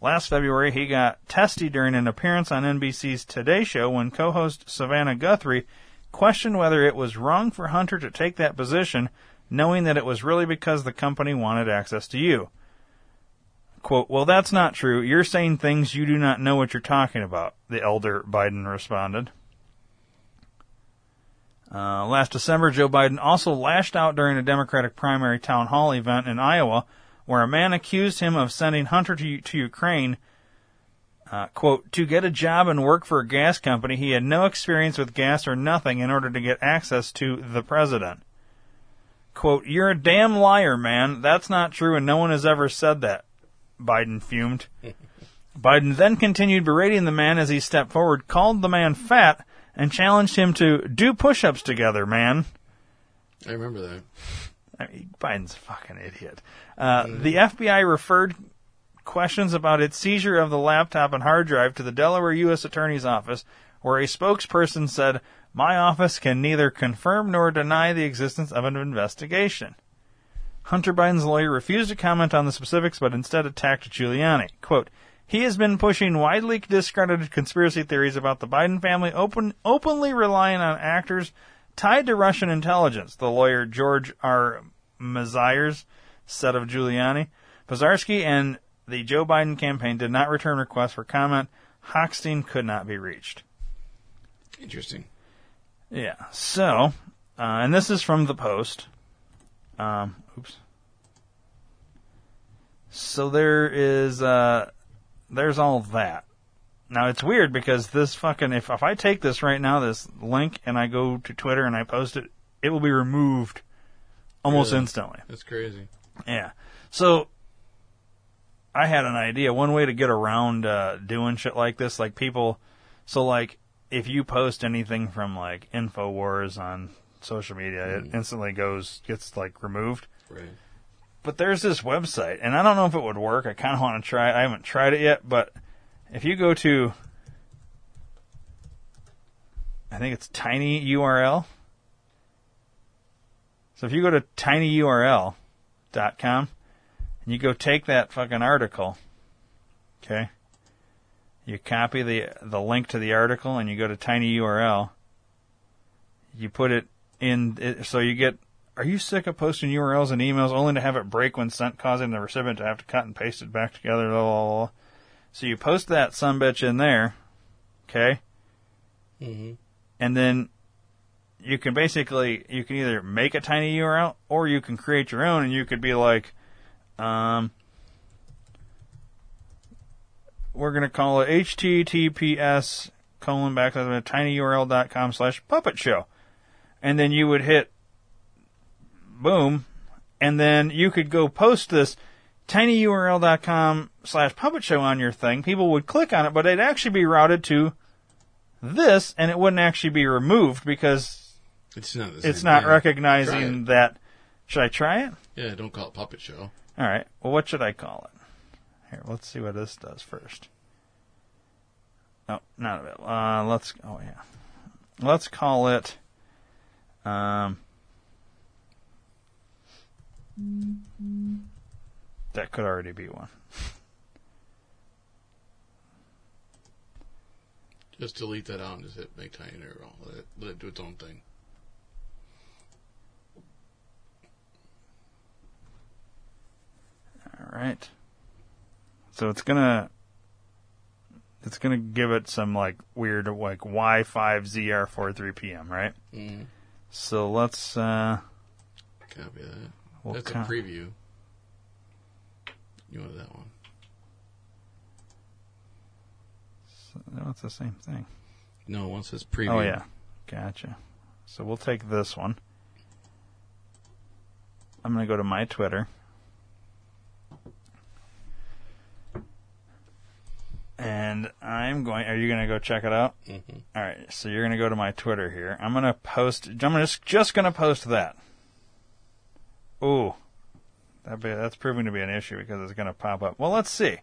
Last February, he got testy during an appearance on NBC's Today Show when co-host Savannah Guthrie questioned whether it was wrong for Hunter to take that position, knowing that it was really because the company wanted access to you. Quote, well, that's not true. You're saying things you do not know what you're talking about, the elder Biden responded. Uh, last December, Joe Biden also lashed out during a Democratic primary town hall event in Iowa, where a man accused him of sending Hunter to, to Ukraine, uh, quote, to get a job and work for a gas company. He had no experience with gas or nothing in order to get access to the president. Quote, you're a damn liar, man. That's not true, and no one has ever said that. Biden fumed. Biden then continued berating the man as he stepped forward, called the man fat, and challenged him to do push-ups together, man. I remember that. I mean, Biden's a fucking idiot. Uh, The FBI referred questions about its seizure of the laptop and hard drive to the Delaware U.S. Attorney's Office, where a spokesperson said, My office can neither confirm nor deny the existence of an investigation. Hunter Biden's lawyer refused to comment on the specifics, but instead attacked Giuliani. Quote, he has been pushing widely discredited conspiracy theories about the Biden family, open, openly relying on actors tied to Russian intelligence, the lawyer George R. Mesires said of Giuliani. Pozharskyi and the Joe Biden campaign did not return requests for comment. Hochstein could not be reached. Interesting. Yeah. So, uh, and this is from the Post. Um, oops. So there is, uh, there's all that. Now it's weird because this fucking, if, if I take this right now, this link, and I go to Twitter and I post it, it will be removed almost Really? instantly. That's crazy. Yeah. So I had an idea. One way to get around uh, doing shit like this, like people, so like if you post anything from like Infowars on social media, it instantly goes gets like removed. Right. But there's this website, and I don't know if it would work. I kind of want to try. I haven't tried it yet, but if you go to, I think it's Tiny URL. So if you go to tinyurl.com and you go take that fucking article, okay, you copy the the link to the article and you go to tinyurl. You put it in, so you get. Are you sick of posting URLs and emails only to have it break when sent, causing the recipient to have to cut and paste it back together? Blah, blah, blah. So you post that sumbitch in there, okay, Mm-hmm. and then you can basically you can either make a tiny URL or you can create your own, and you could be like, um, we're gonna call it https colon backslash tinyurl.com slash puppet show, and then you would hit boom, and then you could go post this tinyurl.com slash puppet show on your thing. People would click on it, but it'd actually be routed to this, and it wouldn't actually be removed because It's not. It's not thing. recognizing that. Should I try it? Yeah, don't call it puppet show. All right. Well, what should I call it? Here, let's see what this does first. Oh, not available. Uh, let's. Oh yeah. Let's call it. Um. That could already be one. Just delete that out and just hit make tiny URL. Let it, let it do its own thing. All right. So it's gonna. It's gonna give it some like weird like Y5ZR43 PM, right? Mm. So let's. uh Copy that. That's a preview. You want that one? No, it's the same thing. No, one says preview. Oh yeah, gotcha. So we'll take this one. I'm gonna go to my Twitter. And I'm going. Are you gonna go check it out? Mhm. All right. So you're gonna go to my Twitter here. I'm gonna post. I'm just just gonna post that. Ooh, that be, that's proving to be an issue because it's gonna pop up. Well, let's see.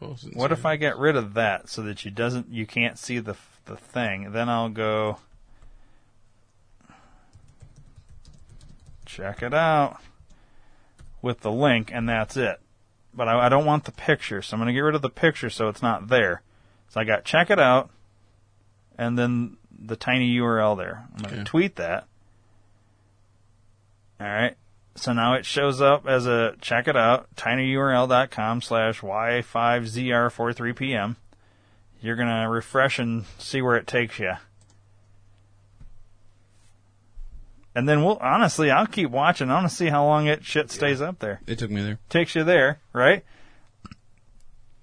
Post What if I get rid of that so that you doesn't you can't see the the thing? Then I'll go check it out with the link, and that's it. But I, I don't want the picture, so I'm going to get rid of the picture so it's not there. So I got check it out, and then the tiny URL there. I'm going to Okay. tweet that. All right. So now it shows up as a check it out, tinyurl.com slash y5zr43pm. You're going to refresh and see where it takes you. And then we'll, honestly, I'll keep watching. I want to see how long it shit stays up there. It took me there. Takes you there, right?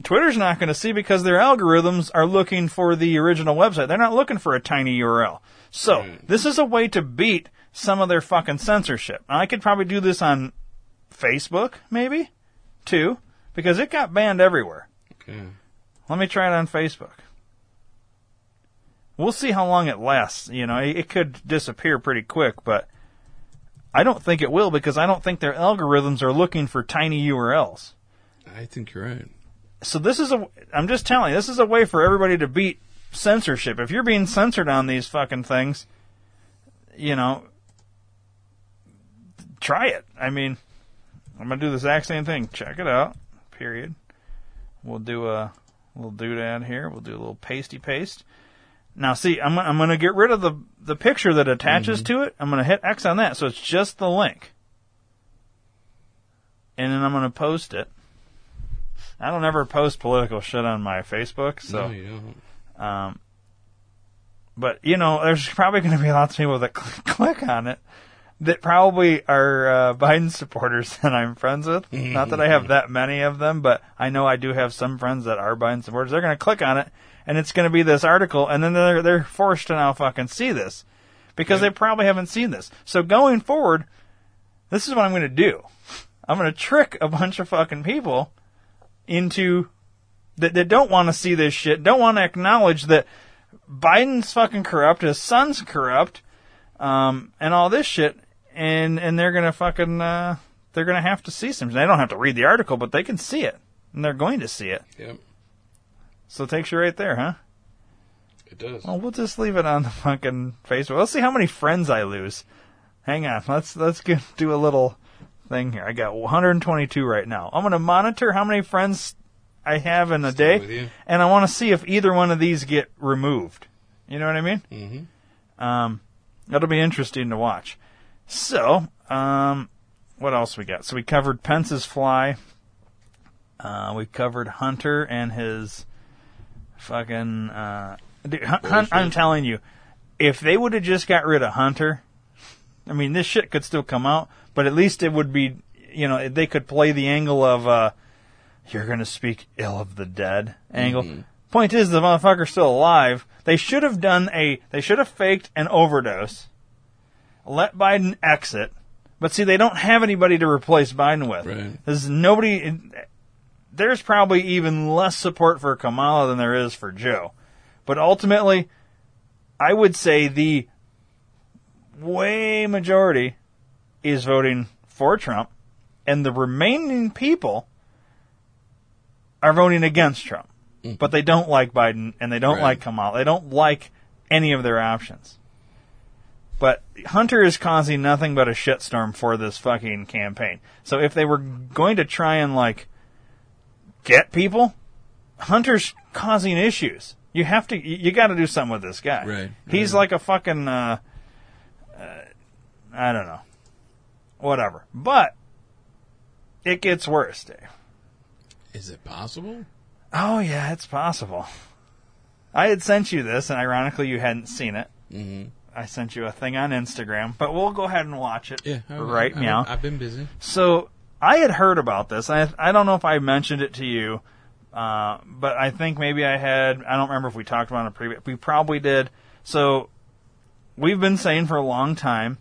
Twitter's not going to see because their algorithms are looking for the original website. They're not looking for a tiny URL. So, Right. this is a way to beat some of their fucking censorship. Now, I could probably do this on Facebook, maybe, too, because it got banned everywhere. Okay. Let me try it on Facebook. We'll see how long it lasts. You know, it it could disappear pretty quick, but I don't think it will because I don't think their algorithms are looking for tiny URLs. I think you're right. So this is a, I'm just telling you, this is a way for everybody to beat censorship. If you're being censored on these fucking things, you know, try it. I mean, I'm gonna do the exact same thing. Check it out. Period. We'll do a little doodad here. We'll do a little pasty paste. Now, see, I'm I'm gonna get rid of the the picture that attaches to it. I'm gonna hit X on that, so it's just the link, and then I'm gonna post it. I don't ever post political shit on my Facebook, so no, you don't. um, but you know, there's probably going to be lots of people that cl- click on it that probably are uh, Biden supporters that I'm friends with. Not that I have that many of them, but I know I do have some friends that are Biden supporters. They're going to click on it, and it's going to be this article, and then they're they're forced to now fucking see this because they probably haven't seen this. So going forward, this is what I'm going to do. I'm going to trick a bunch of fucking people into that, that don't want to see this shit, don't want to acknowledge that Biden's fucking corrupt, his son's corrupt, um, and all this shit, and and they're gonna fucking uh, they're gonna have to see something. They don't have to read the article, but they can see it, and they're going to see it. Yep. So it takes you right there, huh? It does. Well, we'll just leave it on the fucking Facebook. Let's see how many friends I lose. Hang on, let's let's get, do a little thing here. I got 122 right now. I'm gonna monitor how many friends I have in a day, and I want to see if either one of these get removed. You know what I mean? Mm-hmm. Um, that'll be interesting to watch. So, um, what else we got? So we covered Pence's fly. Uh, we covered Hunter and his fucking. Uh, dude, Hun- Hun- Bullshit. I'm telling you, if they would have just got rid of Hunter, I mean, this shit could still come out, but at least it would be, you know, they could play the angle of, uh, you're going to speak ill of the dead angle. Point is, the motherfucker's still alive. They should have done a, they should have faked an overdose, let Biden exit, but see, they don't have anybody to replace Biden with. Right. There's nobody, there's probably even less support for Kamala than there is for Joe. But ultimately, I would say the way majority is voting for Trump, and the remaining people are voting against Trump. Mm. But they don't like Biden, and they don't Right. like Kamala. They don't like any of their options. But Hunter is causing nothing but a shitstorm for this fucking campaign. So if they were going to try and like get people, Hunter's causing issues. You have to, you, you got to do something with this guy. Right, He's like a fucking, uh, uh, I don't know, whatever. But it gets worse, Dave. Is it possible? Oh yeah, it's possible. I had sent you this, and ironically, you hadn't seen it. Mm-hmm. I sent you a thing on Instagram, but we'll go ahead and watch it Yeah. I- right I, now. I've been busy. So I had heard about this. I I don't know if I mentioned it to you, uh, but I think maybe I had. I don't remember if we talked about it previous. We probably did. So we've been saying for a long time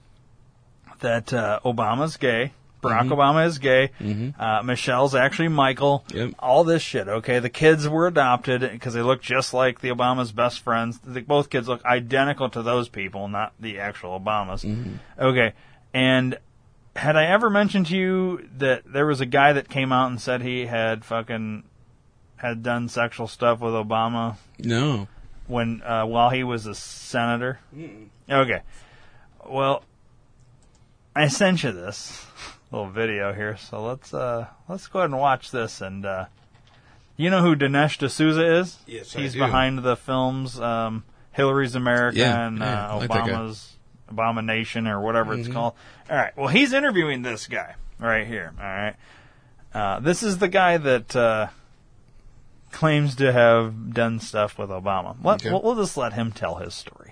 that uh, Obama's gay. Barack Obama is gay. Uh, Michelle's actually Michael. Yep. All this shit. Okay, the kids were adopted because they look just like the Obama's best friends. The, both kids look identical to those people, not the actual Obamas. Okay, and had I ever mentioned to you that there was a guy that came out and said he had fucking had done sexual stuff with Obama No. when uh, while he was a senator? Okay. Well, I sent you this little video here, so let's uh let's go ahead and watch this. And uh, you know who Dinesh D'Souza is? Yes, I he's do. behind the films um, Hillary's America Yeah, and yeah, uh, I like that guy. Obama's Abomination or whatever it's Mhm. called. All right. Well, he's interviewing this guy right here. All right. Uh, this is the guy that uh, claims to have done stuff with Obama. Let, Okay. we'll, we'll just let him tell his story.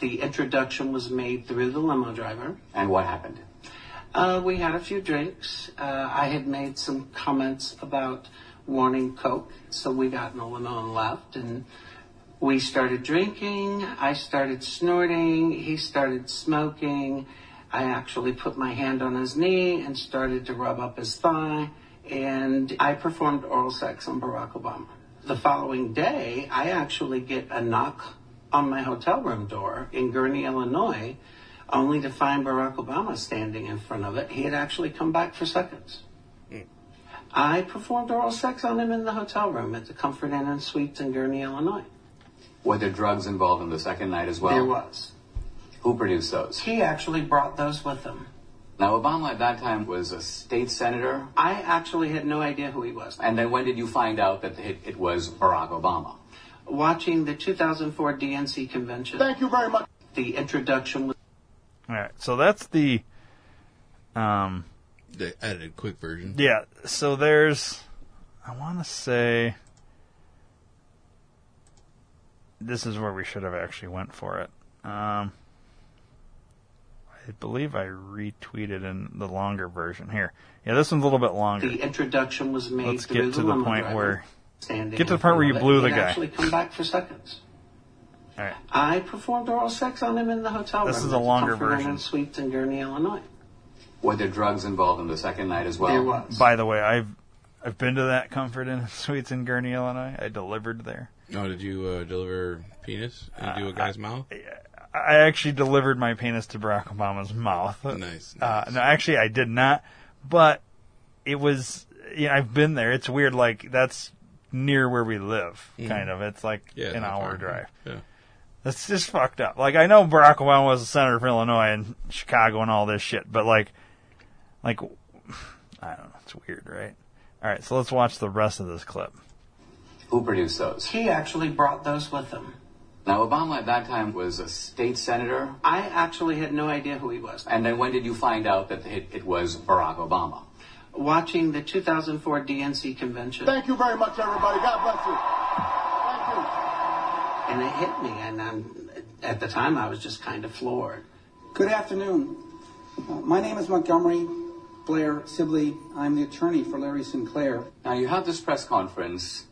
The introduction was made through the limo driver. And what happened? Uh, we had a few drinks. Uh, I had made some comments about wanting Coke, so we got in the limo and left. And we started drinking. I started snorting. He started smoking. I actually put my hand on his knee and started to rub up his thigh. And I performed oral sex on Barack Obama. The following day, I actually get a knock on my hotel room door in Gurnee, Illinois, only to find Barack Obama standing in front of it. He had actually come back for seconds. Hmm. I performed oral sex on him in the hotel room at the Comfort Inn and Suites in Gurnee, Illinois. Were there drugs involved in the second night as well? there was. Who produced those? He actually brought those with him. Now, Obama at that time was a state senator. I actually had no idea who he was. And then when did you find out that it, it was Barack Obama? Watching the 2004 DNC convention. Thank you very much. The introduction was All right. So that's the. Um, The edited quick version. yeah. So there's. I want to say. This is where we should have actually went for it. Um, I believe I retweeted in the longer version here. Yeah, this one's a little bit longer. the introduction was made Let's get to the limo point driver where standing get to the in part where you blew the guy. actually come back for seconds. All right. I performed oral sex on him in the hotel This room. is a at the longer Comfort Inn version. and Suites in Gurnee, Illinois. Were there drugs involved in the second night as well? There was. By the way, I've I've been to that Comfort Inn Suites in Gurnee, Illinois. I delivered there. Oh, did you uh, deliver penis into a guy's mouth? I actually delivered my penis to Barack Obama's mouth. Nice. Uh, nice. no, actually, I did not. But it was. Yeah, I've been there. It's weird. Like that's near where we live. Mm. Kind of. It's like yeah, an hour far. drive. Yeah. That's just fucked up. Like I know Barack Obama was a senator for Illinois and Chicago and all this shit, but like, like, I don't know. It's weird, right? All right, so let's watch the rest of this clip. Who produced those? He actually brought those with him. Now, Obama at that time was a state senator. I actually had no idea who he was. And then when did you find out that it, it was Barack Obama? Watching the 2004 DNC convention, Thank you very much, everybody. God bless you. Thank you. and it hit me. And I'm, at the time, I was just kind of floored. Good afternoon. Uh, my name is Montgomery Blair Sibley. I'm the attorney for Larry Sinclair. Now, you had this press conference.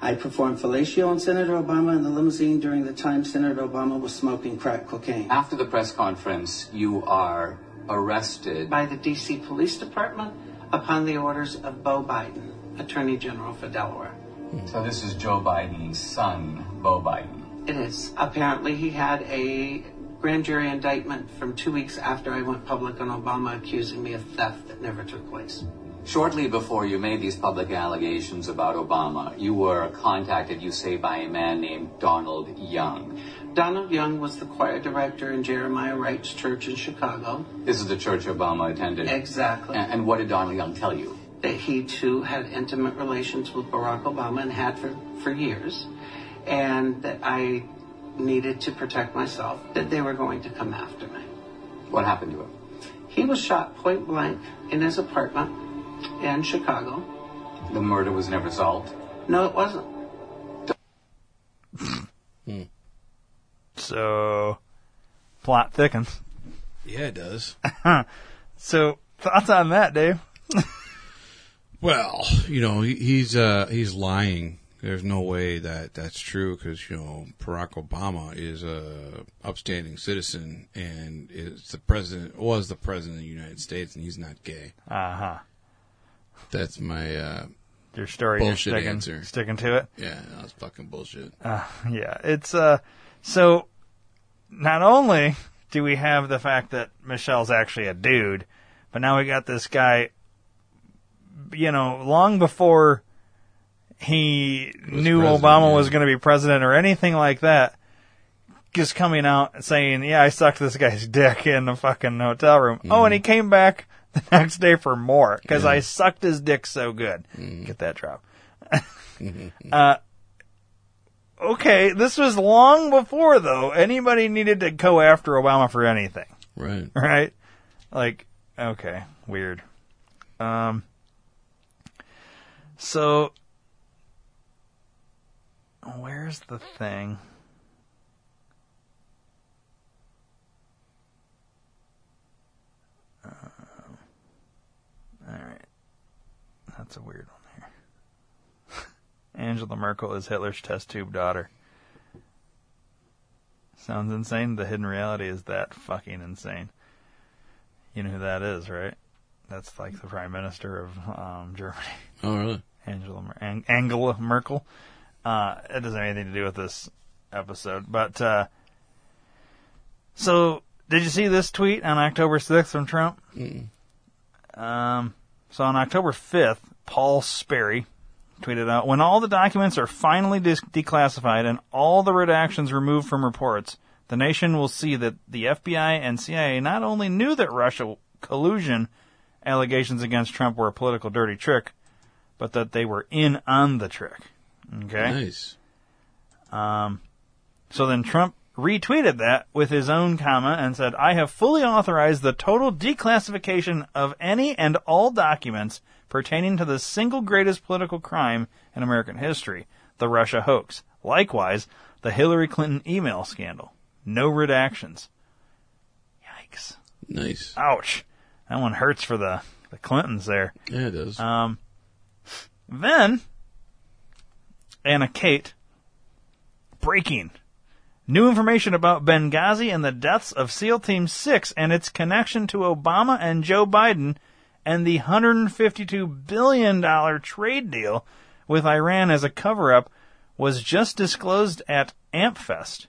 I performed fellatio on Senator Obama in the limousine during the time Senator Obama was smoking crack cocaine. After the press conference, you are arrested. By the D.C. Police Department upon the orders of Beau Biden, Attorney General for Delaware. So this is Joe Biden's son, Beau Biden. It is. Apparently, he had a grand jury indictment from two weeks after I went public on Obama accusing me of theft that never took place. Shortly before you made these public allegations about Obama, you were contacted, you say, by a man named Donald Young. Donald Young was the choir director in Jeremiah Wright's church in Chicago. This is the church Obama attended. Exactly. And, and what did Donald Young tell you? That he too had intimate relations with Barack Obama and had for, for years, and that I needed to protect myself, that they were going to come after me. What happened to him? He was shot point blank in his apartment in Chicago. The murder was never solved. No, it wasn't. Hmm. So, plot thickens. Yeah, it does. So, thoughts on that, Dave? Well, you know, he's uh, he's lying. There's no way that that's true because you know Barack Obama is a upstanding citizen and is the president was the president of the United States and he's not gay. Uh huh. That's my uh, Your story, Bullshit sticking, answer. sticking to it. yeah. That's fucking bullshit. Uh, yeah, it's uh. So, not only do we have the fact that Michelle's actually a dude, but now we got this guy. You know, long before he knew president, Obama yeah. was going to be president or anything like that, just coming out saying, "Yeah, I sucked this guy's dick in the fucking hotel room." Oh, and he came back the next day for more because I sucked his dick so good. Get that drop. uh, okay, this was long before though anybody needed to go after Obama for anything, Right. right? Like, okay, weird. Um, so where's the thing? Um, all right, that's a weird one. Angela Merkel is Hitler's test tube daughter. Sounds insane. The hidden reality is that fucking insane. You know who that is, right? That's like the prime minister of um, Germany, Oh, really? Angela Mer- Ang- Angela Merkel. Uh, it doesn't have anything to do with this episode, but uh, so did you see this tweet on October sixth from Trump? Um, so on October 5th, Paul Sperry tweeted out, when all the documents are finally dis- declassified and all the redactions removed from reports, the nation will see that the FBI and CIA not only knew that Russia collusion allegations against Trump were a political dirty trick, but that they were in on the trick. Okay? Nice. Um, so then Trump retweeted that with his own comment and said, I have fully authorized the total declassification of any and all documents pertaining to the single greatest political crime in American history, the Russia hoax. Likewise, the Hillary Clinton email scandal. No redactions. Yikes. Nice. Ouch. That one hurts for the, the Clintons there. Yeah, it does. Um, then, Anna Kate, breaking. New information about Benghazi and the deaths of SEAL Team 6 and its connection to Obama and Joe Biden and the $152 billion trade deal with Iran as a cover up was just disclosed at AmpFest.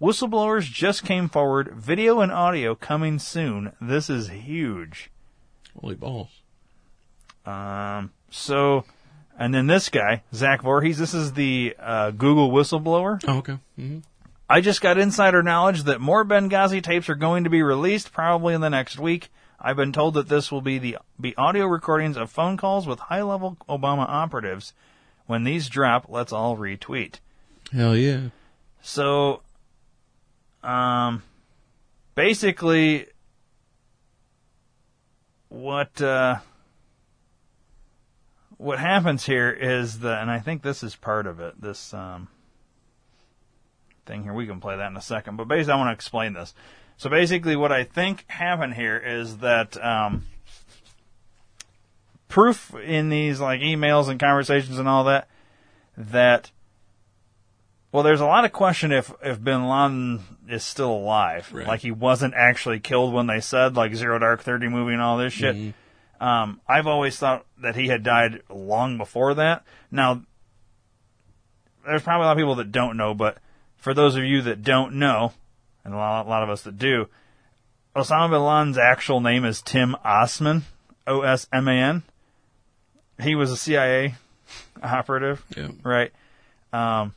Whistleblowers just came forward, video and audio coming soon. This is huge. Holy balls. Um, so, and then this guy, Zach Vorhies, this is the uh, Google whistleblower. Oh, okay. hmm I just got insider knowledge that more Benghazi tapes are going to be released probably in the next week. I've been told that this will be the be audio recordings of phone calls with high-level Obama operatives. When these drop, let's all retweet. Hell yeah. So, um, basically, what uh, what happens here is that, and I think this is part of it. This um, thing here, we can play that in a second. But basically, I want to explain this. So basically, what I think happened here is that um, proof in these like emails and conversations and all that that well, there's a lot of question if if Bin Laden is still alive, Right. like he wasn't actually killed when they said like Zero Dark Thirty movie and all this shit. Um, I've always thought that he had died long before that. Now, there's probably a lot of people that don't know, but for those of you that don't know, and a lot, a lot of us that do, Osama bin Laden's actual name is Tim Osman, O S M A N. He was a CIA operative, Yeah. right? Um,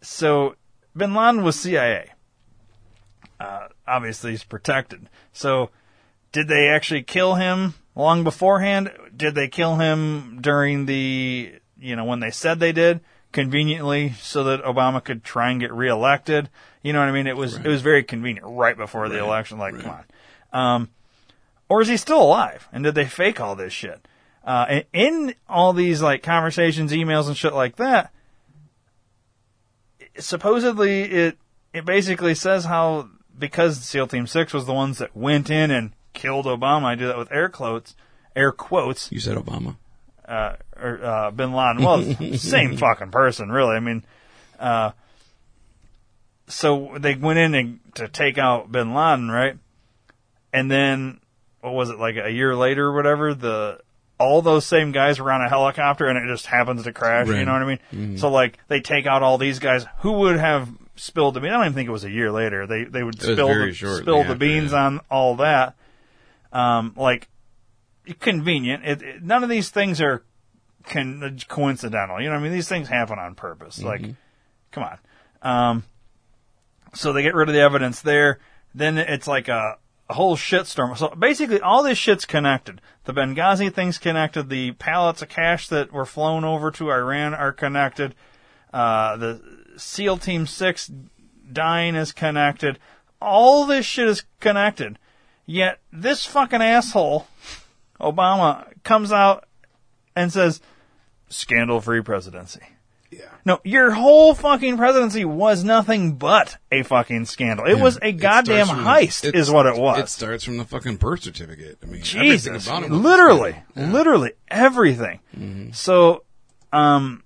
so Bin Laden was CIA. Uh, obviously, he's protected. So, did they actually kill him long beforehand? Did they kill him during the, you know, when they said they did? Conveniently, so that Obama could try and get reelected. You know what I mean? It was it was very convenient right before the election. Like, right. come on. Um, or is he still alive? And did they fake all this shit? Uh, and in all these like conversations, emails, and shit like that, supposedly it it basically says how because SEAL Team Six was the ones that went in and killed Obama. I do that with air quotes, air quotes, You said Obama. uh, or uh, Bin Laden. Well, same fucking person, really. I mean, uh, so they went in and, to take out Bin Laden, right? And then what was it like a year later or whatever? The all those same guys were on a helicopter and it just happens to crash. You know what I mean? So like they take out all these guys who would have spilled the beans. I don't even think it was a year later. They they would spill the, spill the beans yeah. on all that. Um, like convenient. It, it, none of these things are con- coincidental. You know what I mean? These things happen on purpose. Like, come on. Um, so they get rid of the evidence there. Then it's like a, a whole shitstorm. So basically, all this shit's connected. The Benghazi thing's connected. The pallets of cash that were flown over to Iran are connected. Uh, the SEAL Team 6 dying is connected. All this shit is connected. Yet this fucking asshole, Obama, comes out and says, scandal free presidency. Yeah. No, your whole fucking presidency was nothing but a fucking scandal. It was a goddamn heist, it- is what it was. It starts from the fucking birth certificate. I mean, Jesus, about it. literally, Yeah. literally everything. So, um,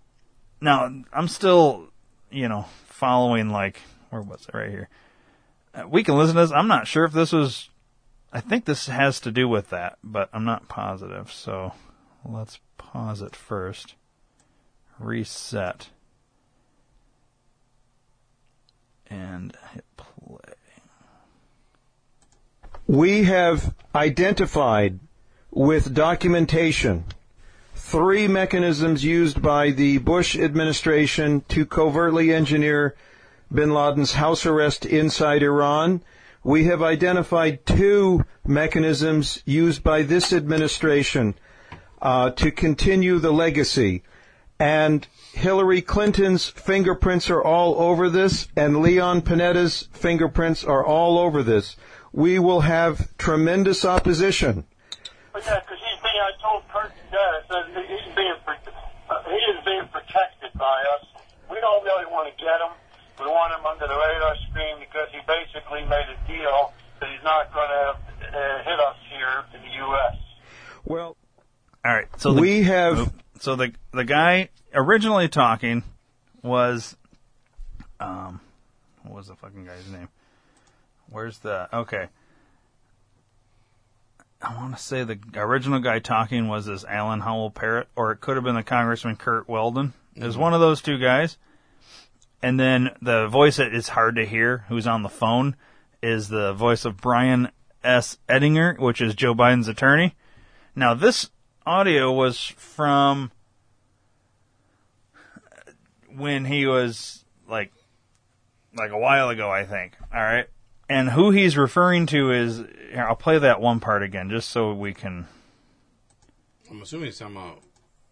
now I'm still, you know, following like where was it right here? Uh, we can listen to this. I'm not sure if this was. I think this has to do with that, but I'm not positive. So let's pause it first. Reset. And hit play. We have identified with documentation three mechanisms used by the Bush administration to covertly engineer bin Laden's house arrest inside Iran. We have identified two mechanisms used by this administration uh, to continue the legacy. And Hillary Clinton's fingerprints are all over this, and Leon Panetta's fingerprints are all over this. We will have tremendous opposition. But yeah, because he's being, I told Kurt Dennis that he's being, uh, he is being protected by us. We don't really want to get him. We want him under the radar screen because he basically made a deal that he's not going to uh, hit us here in the U.S. Well, All right. So the, we have so the the guy originally talking was, um, what was the fucking guy's name? Where's the okay? I want to say the original guy talking was this Alan Howell Parrott, or it could have been the Congressman Kurt Weldon. It was Mhm. one of those two guys. And then the voice that is hard to hear, who's on the phone, is the voice of Brian S. Ettinger, which is Joe Biden's attorney. Now, this audio was from when he was like, like a while ago, I think. All right. And who he's referring to is, here, I'll play that one part again just so we can. I'm assuming he's talking about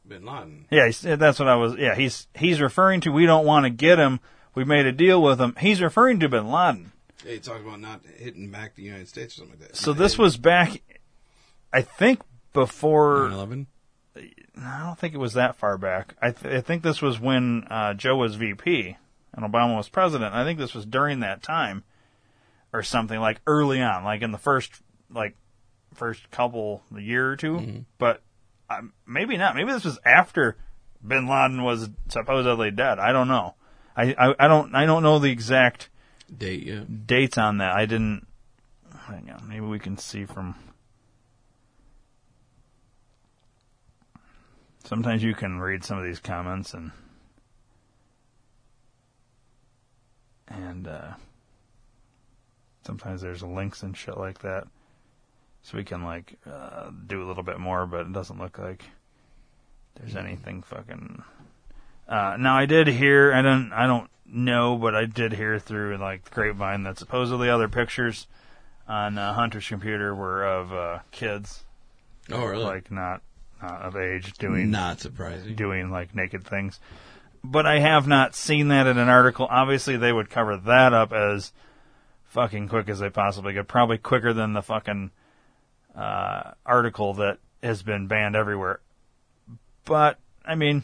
Bin Laden. Yeah, he's, that's what I was. Yeah, he's he's referring to. We don't want to get him. We made a deal with him. He's referring to Bin Laden. Yeah, he talked about not hitting back the United States or something like that. So this was back, I think before 9/11? I don't think it was that far back. I, th- I think this was when uh, Joe was VP and Obama was president. I think this was during that time, or something like early on, like in the first like first couple year or 2 But um, maybe not. Maybe this was after Bin Laden was supposedly dead. I don't know. I, I, I don't I don't know the exact date yeah. dates on that. I didn't. Hang on. Maybe we can see from. Sometimes you can read some of these comments and and uh, sometimes there's links and shit like that, so we can like uh, do a little bit more. But it doesn't look like there's anything fucking. Uh, now I did hear. I don't. I don't know, but I did hear through like the grapevine that supposedly other pictures on uh, Hunter's computer were of uh, kids. Oh, really? Like not not of age doing Not surprising. doing like naked things. But I have not seen that in an article. Obviously, they would cover that up as fucking quick as they possibly could. Probably quicker than the fucking uh, article that has been banned everywhere. But I mean,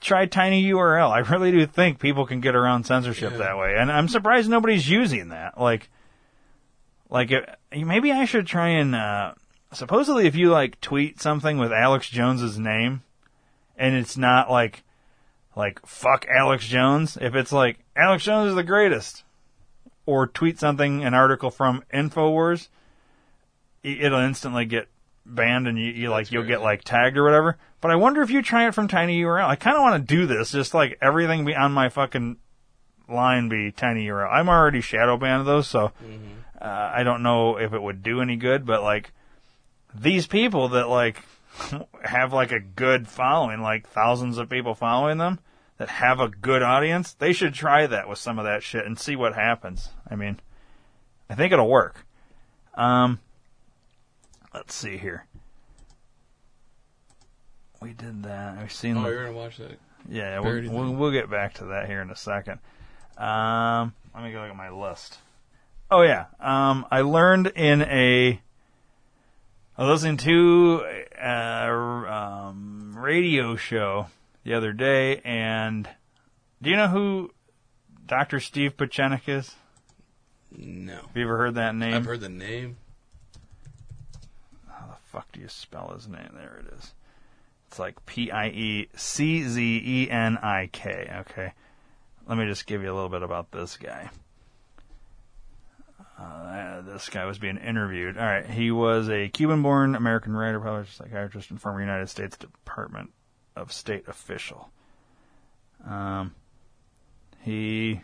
try tiny URL. I really do think people can get around censorship Yeah. that way, and I'm surprised nobody's using that. Like, like it, maybe I should try and. Uh, supposedly, if you like tweet something with Alex Jones's name, and it's not like like fuck Alex Jones, if it's like Alex Jones is the greatest, or tweet something an article from Infowars, it'll instantly get banned and you, you like you'll get like tagged or whatever. But I wonder if you try it from Tiny URL. I kind of want to do this, just like everything be on my fucking line be Tiny URL. I'm already shadow banned those, so uh, I don't know if it would do any good. But like these people that like have like a good following, like thousands of people following them that have a good audience, they should try that with some of that shit and see what happens. I mean, I think it'll work. Um, let's see here. We did that. We've seen. Oh, the- you're gonna watch that? Yeah, we'll, we'll, we'll get back to that here in a second. Um, let me go look at my list. Oh yeah, um, I learned in a. I was listening to a um, radio show the other day, and do you know who Dr. Steve Pieczenik is? No. Have you ever heard that name? I've heard the name. How the fuck do you spell his name? There it is. It's like P I E C Z E N I K. Okay. Let me just give you a little bit about this guy. Uh, this guy was being interviewed. All right. He was a Cuban born American writer, publisher, psychiatrist, and former United States Department of State official. Um, he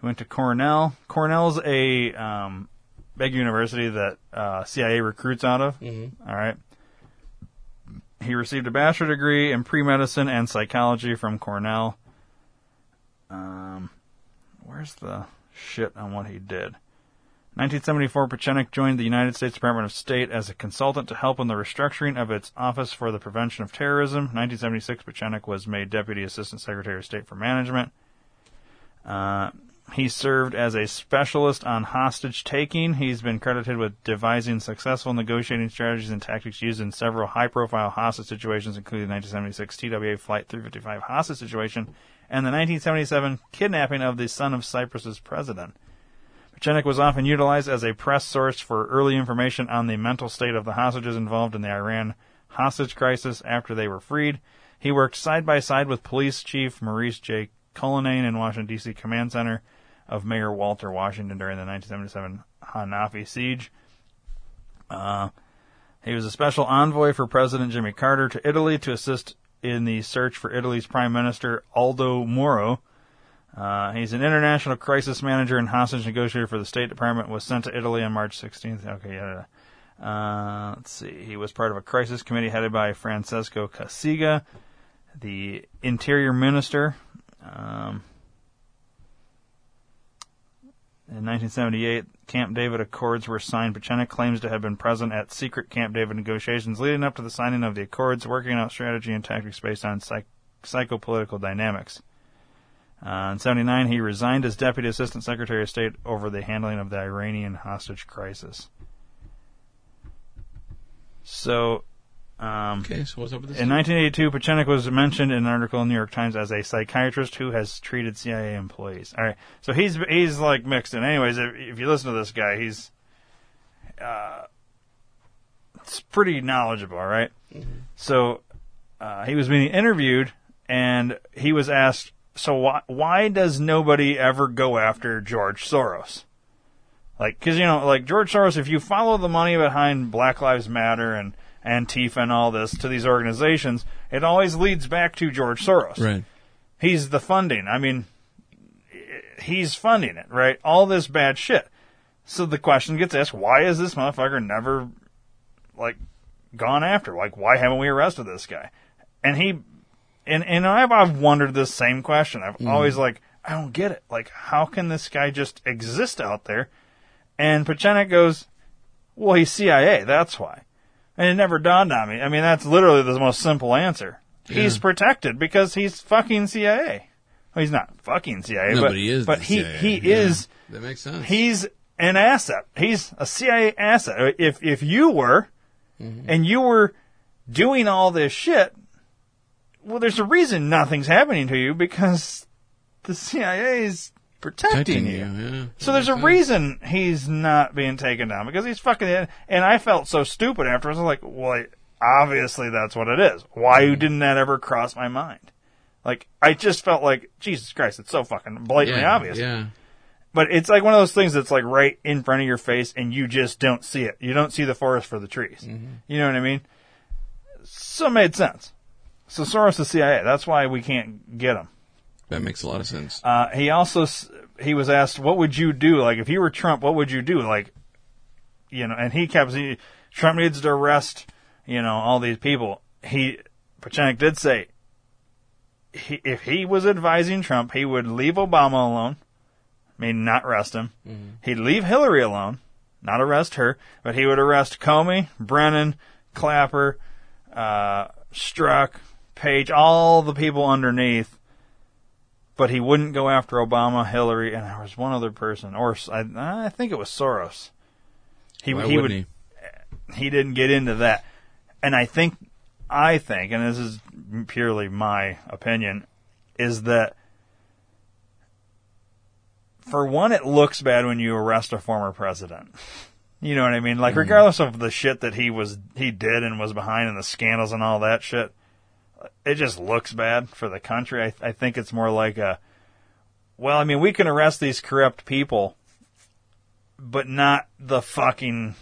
he went to Cornell. Cornell's a um, big university that uh, CIA recruits out of. Mhm. All right. He received a bachelor degree in pre medicine and psychology from Cornell. Um, where's the shit on what he did? 1974, Pieczenik joined the United States Department of State as a consultant to help in the restructuring of its Office for the Prevention of Terrorism. 1976, Pieczenik was made Deputy Assistant Secretary of State for Management. Uh, he served as a specialist on hostage taking. He's been credited with devising successful negotiating strategies and tactics used in several high profile hostage situations, including the 1976 TWA Flight 355 hostage situation and the 1977 kidnapping of the son of Cyprus's president. Pieczenik was often utilized as a press source for early information on the mental state of the hostages involved in the Iran hostage crisis after they were freed. He worked side by side with police chief Maurice J. Cullinane in Washington, D.C. command center of Mayor Walter Washington during the 1977 Hanafi siege. Uh, he was a special envoy for President Jimmy Carter to Italy to assist in the search for Italy's Prime Minister Aldo Moro. Uh, he's an international crisis manager and hostage negotiator for the State Department. Was sent to Italy on March 16th. Okay, yeah. Uh, let's see. He was part of a crisis committee headed by Francesco Cossiga, the Interior Minister. Um, in 1978, Camp David Accords were signed. Pieczenik claims to have been present at secret Camp David negotiations leading up to the signing of the Accords, working out strategy and tactics based on psych- psychopolitical dynamics. Uh, in 79, he resigned as Deputy Assistant Secretary of State over the handling of the Iranian hostage crisis. So, um, Okay, so what's up with this? in 1982, Pieczenik was mentioned in an article in the New York Times as a psychiatrist who has treated CIA employees. All right, so he's he's like mixed in. Anyways, if, if you listen to this guy, he's uh, it's pretty knowledgeable, all right? So uh, he was being interviewed, and he was asked, "So why why does nobody ever go after George Soros?" Like, because you know, like George Soros, if you follow the money behind Black Lives Matter and Antifa and all this to these organizations, it always leads back to George Soros. Right. He's the funding. I mean, he's funding it, right? All this bad shit. So the question gets asked: Why is this motherfucker never like gone after? Like, why haven't we arrested this guy? And he, and and I've I've wondered this same question. I've Mhm. always like, I don't get it. Like, how can this guy just exist out there? And Pieczenik goes, well, he's CIA. That's why. And it never dawned on me. I mean, that's literally the most simple answer. He's protected because he's fucking CIA. Well, he's not fucking CIA, No, but, but he is But he CIA. he Yeah. is. That makes sense. He's an asset. He's a CIA asset. If if you were, Mm-hmm. and you were doing all this shit, well, there's a reason nothing's happening to you because the CIA is protecting, Protecting you. you, yeah. So there's a reason he's not being taken down because he's fucking. In, And I felt so stupid afterwards. I was like, well, obviously that's what it is. Why didn't that ever cross my mind? Like I just felt like Jesus Christ, it's so fucking blatantly yeah, obvious. Yeah. But it's like one of those things that's like right in front of your face and you just don't see it. You don't see the forest for the trees. Mm-hmm. You know what I mean? So it made sense. So Soros the CIA. That's why we can't get him. That makes a lot of sense. Uh, he also he was asked, "What would you do? Like if you were Trump, what would you do?" Like, you know, and he kept he, Trump needs to arrest, you know, all these people. He Pieczenik did say, he, if he was advising Trump, he would leave Obama alone, I mean, not arrest him. He'd leave Hillary alone, not arrest her, but he would arrest Comey, Brennan, Clapper, uh, Strzok, Page, all the people underneath but he wouldn't go after Obama, Hillary, and there was one other person, or I think it was Soros. He Why he would he didn't get into that, and I think I think, and this is purely my opinion, is that for one, it looks bad when you arrest a former president. You know what I mean? Like, Mm-hmm. regardless of the shit that he was, he did and was behind and the scandals and all that shit, it just looks bad for the country. I, I think it's more like a, well, I mean, we can arrest these corrupt people, but not the fucking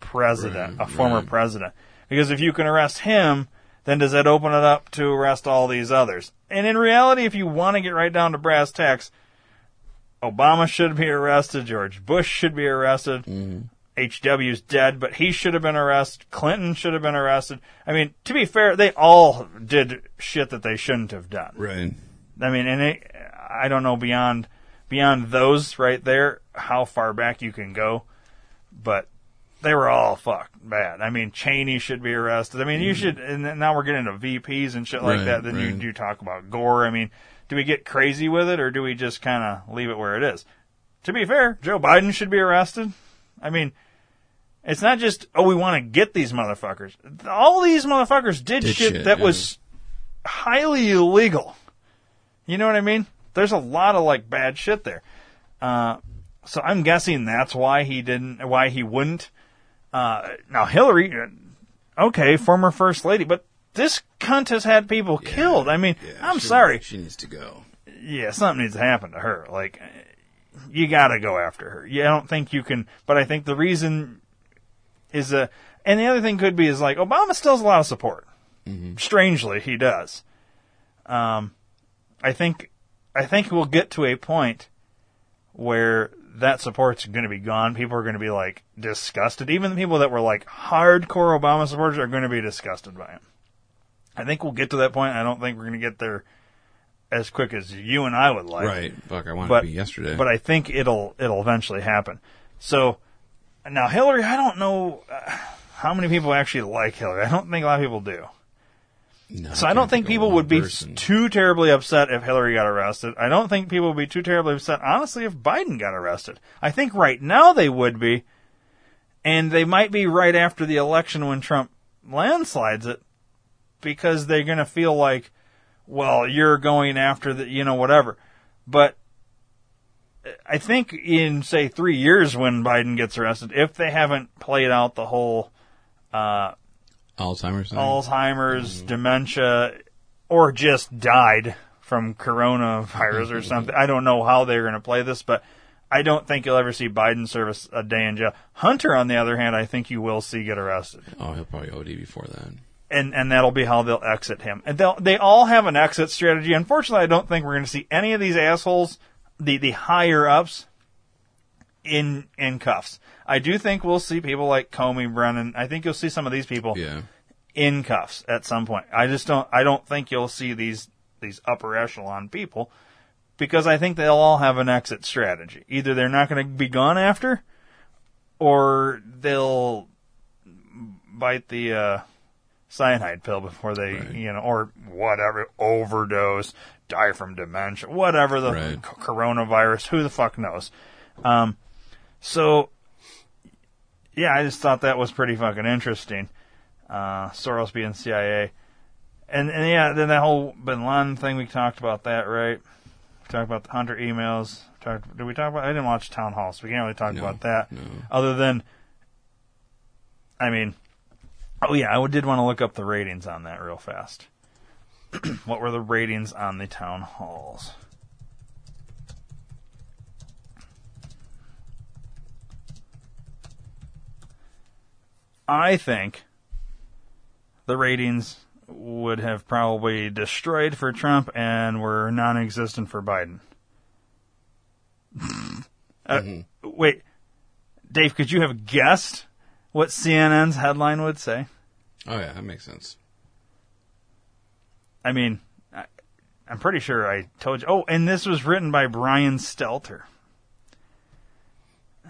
president, Right, a former right. president. Because if you can arrest him, then does that open it up to arrest all these others? And in reality, if you want to get right down to brass tacks, Obama should be arrested. George Bush should be arrested. Mm-hmm. HW's dead, but he should have been arrested. Clinton should have been arrested. I mean, to be fair, they all did shit that they shouldn't have done. Right. I mean, and it, I don't know beyond beyond those right there how far back you can go, but they were all fucked bad. I mean, Cheney should be arrested. I mean, you mm-hmm. should. And now we're getting into VPs and shit like Right, that. Then right. you you talk about Gore. I mean, do we get crazy with it or do we just kind of leave it where it is? To be fair, Joe Biden should be arrested. I mean, it's not just oh we want to get these motherfuckers. All these motherfuckers did, Did shit, shit, that yeah. was highly illegal. You know what I mean? There's a lot of like bad shit there. Uh, so I'm guessing that's why he didn't, why he wouldn't. Uh, now Hillary, uh, okay, former first lady, but this cunt has had people killed. I mean, I'm she- sorry. She needs to go. yeah, something needs to happen to her. Like, you got to go after her. Yeah, I don't think you can. But I think the reason is a, and the other thing could be is like Obama still has a lot of support. Strangely, he does. Um, I think, I think we'll get to a point where that support's going to be gone. People are going to be like disgusted. Even the people that were like hardcore Obama supporters are going to be disgusted by him. I think we'll get to that point. I don't think we're going to get there as quick as you and I would like. Right. Fuck, I wanted But- to be yesterday. But I think it'll it'll eventually happen. So now Hillary, I don't know uh, how many people actually like Hillary. I don't think a lot of people do. No, so I don't think people would be person. too terribly upset if Hillary got arrested. I don't think people would be too terribly upset, honestly, if Biden got arrested. I think right now they would be, and they might be right after the election when Trump landslides it, because they're going to feel like, well, you're going after the, you know, whatever. But I think in, say, three years when Biden gets arrested, if they haven't played out the whole, uh, Alzheimer's. thing? Alzheimer's, dementia, or just died from coronavirus or something. I don't know how they're going to play this, but I don't think you'll ever see Biden service a day in jail. Hunter, on the other hand, I think you will see get arrested. Oh, he'll probably OD before then. And and that'll be how they'll exit him. And they'll they all have an exit strategy. Unfortunately, I don't think we're going to see any of these assholes, the the higher ups, in in cuffs. I do think we'll see people like Comey, Brennan. I think you'll see some of these people Yeah. in cuffs at some point. I just don't. I don't think you'll see these these upper echelon people because I think they'll all have an exit strategy. Either they're not going to be gone after, or they'll bite the uh, cyanide pill before they, you know, or whatever, overdose, die from dementia, whatever the Right. c- coronavirus. Who the fuck knows? Um, so yeah, I just thought that was pretty fucking interesting. Uh, Soros being CIA. And, and yeah, then that whole Bin Laden thing, we talked about that, right? We talked about the Hunter emails. Talked, did we talk about, I didn't watch Town Hall, so we can't really talk No, about that. no. Other than, I mean, oh yeah, I did want to look up the ratings on that real fast. what were the ratings on the town halls? I think the ratings would have probably destroyed for Trump and were non-existent for Biden. Uh, Wait, Dave, could you have guessed what CNN's headline would say? Oh yeah, that makes sense. I mean, I, I'm pretty sure I told you. Oh, and this was written by Brian Stelter.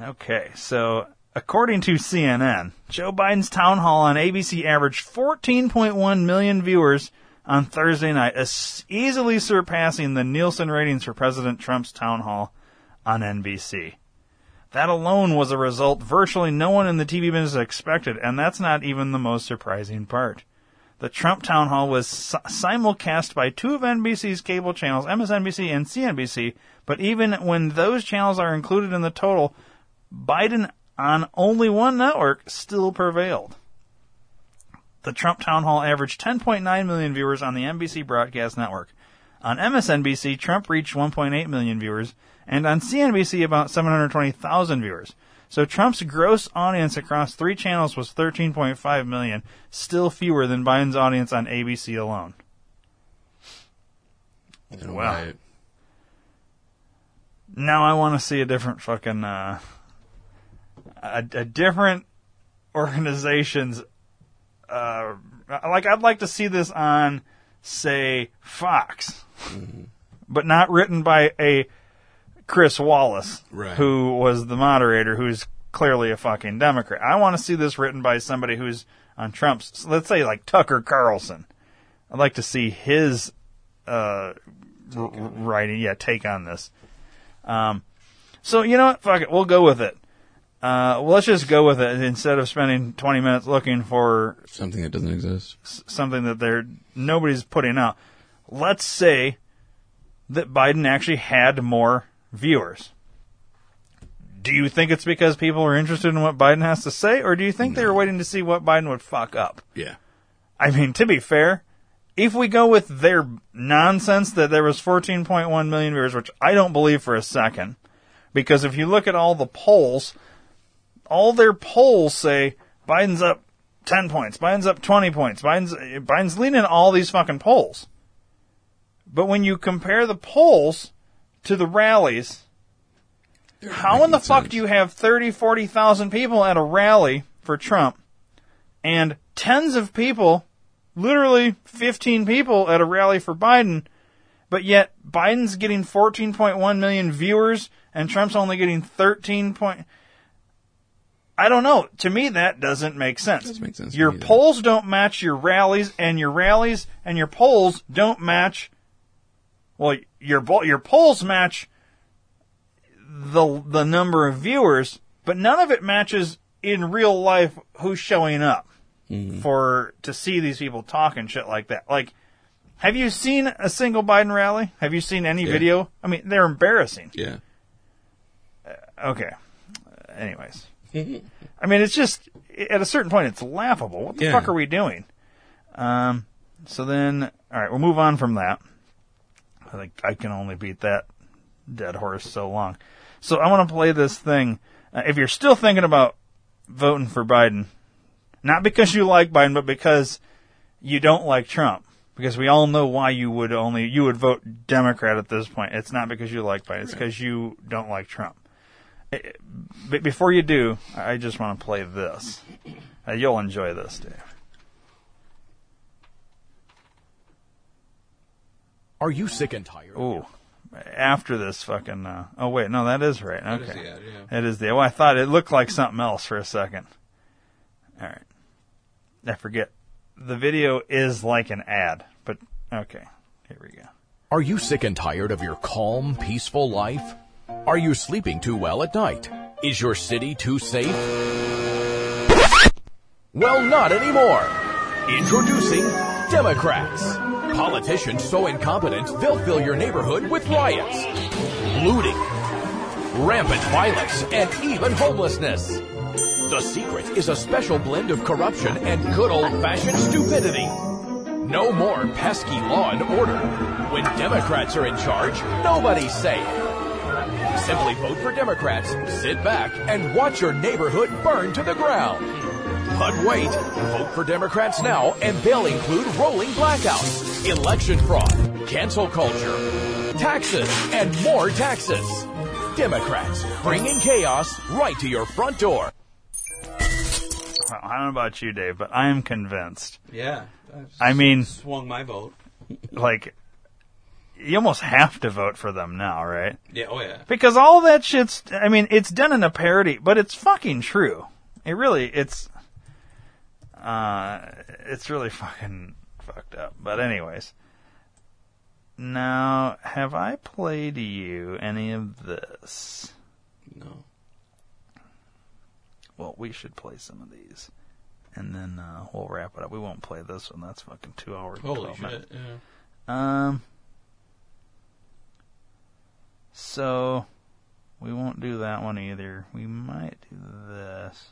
Okay, so according to CNN, Joe Biden's town hall on ABC averaged 14.1 million viewers on Thursday night, easily surpassing the Nielsen ratings for President Trump's town hall on NBC. That alone was a result virtually no one in the TV business expected, and that's not even the most surprising part. The Trump town hall was simulcast by two of NBC's cable channels, MSNBC and CNBC, but even when those channels are included in the total, Biden on only one network still prevailed. The Trump town hall averaged 10.9 million viewers on the NBC broadcast network. On MSNBC, Trump reached 1.8 million viewers, and on CNBC, about 720,000 viewers. So Trump's gross audience across three channels was 13.5 million, still fewer than Biden's audience on ABC alone. Wow. why- Now I want to see a different fucking, uh, a, a different organization's, uh, like I'd like to see this on, say, Fox, but not written by a Chris Wallace, Right. who was the moderator, who's clearly a fucking Democrat. I want to see this written by somebody who's on Trump's, let's say like Tucker Carlson. I'd like to see his, uh, r- writing, yeah, take on this. Um, so you know what? Fuck it. We'll go with it. Uh, well, let's just go with it instead of spending 20 minutes looking for something that doesn't exist. s- something that they're nobody's putting out. Let's say that Biden actually had more viewers. Do you think it's because people are interested in what Biden has to say, or do you think they were waiting to see what Biden would fuck up? Yeah. I mean, to be fair, if we go with their nonsense that there was 14.1 million viewers, which I don't believe for a second, because if you look at all the polls, all their polls say Biden's up 10 points, Biden's up 20 points, Biden's, Biden's leading all these fucking polls. But when you compare the polls to the rallies, how in the fuck do you have 30, 40,000 people at a rally for Trump and tens of people, literally 15 people at a rally for Biden, but yet Biden's getting 14.1 million viewers and Trump's only getting 13 point. I don't know. To me, that doesn't make sense. Doesn't make sense Your polls don't match your rallies, and your rallies and your polls don't match. Well, your your polls match the the number of viewers, but none of it matches in real life who's showing up for to see these people talk and shit like that. Like, have you seen a single Biden rally? Have you seen any Yeah. video? I mean, they're embarrassing. Yeah. Okay. Uh, anyways, I mean, it's just at a certain point, it's laughable. What the Yeah. fuck are we doing? Um. So then, all right, we'll move on from that. I think I can only beat that dead horse so long. So I want to play this thing. Uh, if you're still thinking about voting for Biden, not because you like Biden, but because you don't like Trump, because we all know why you would only you would vote Democrat at this point. It's not because you like Biden; it's because you don't like Trump. Eh, But before you do, I just want to play this. Uh, you'll enjoy this, Dave. Are you sick and tired? Ooh. After this fucking. Uh, oh wait, no, that is right. That is Okay, the ad, yeah. It is the. Well, I thought it looked like something else for a second. All right, I forget. The video is like an ad, but okay. Here we go. Are you sick and tired of your calm, peaceful life? Are you sleeping too well at night? Is your city too safe? Well, not anymore. Introducing Democrats. Politicians so incompetent they'll fill your neighborhood with riots, looting, rampant violence, and even homelessness. The secret is a special blend of corruption and good old-fashioned stupidity. No more pesky law and order. When Democrats are in charge, nobody's safe. Simply vote for Democrats, sit back, and watch your neighborhood burn to the ground. But wait, vote for Democrats now, and they'll include rolling blackouts, election fraud, cancel culture, taxes, and more taxes. Democrats, bringing chaos right to your front door. I don't know about you, Dave, but I am convinced. Yeah. I mean, swung my vote. like, you almost have to vote for them now, right? Yeah. Oh yeah. Because all that shit's, I mean, it's done in a parody, but it's fucking true. It really, it's, uh, it's really fucking fucked up. But anyways. Now, have I played you any of this? No. Well, we should play some of these. And then, uh, we'll wrap it up. We won't play this one. That's fucking two hours. Holy shit. minutes. Yeah. Um. So, we won't do that one either. We might do this.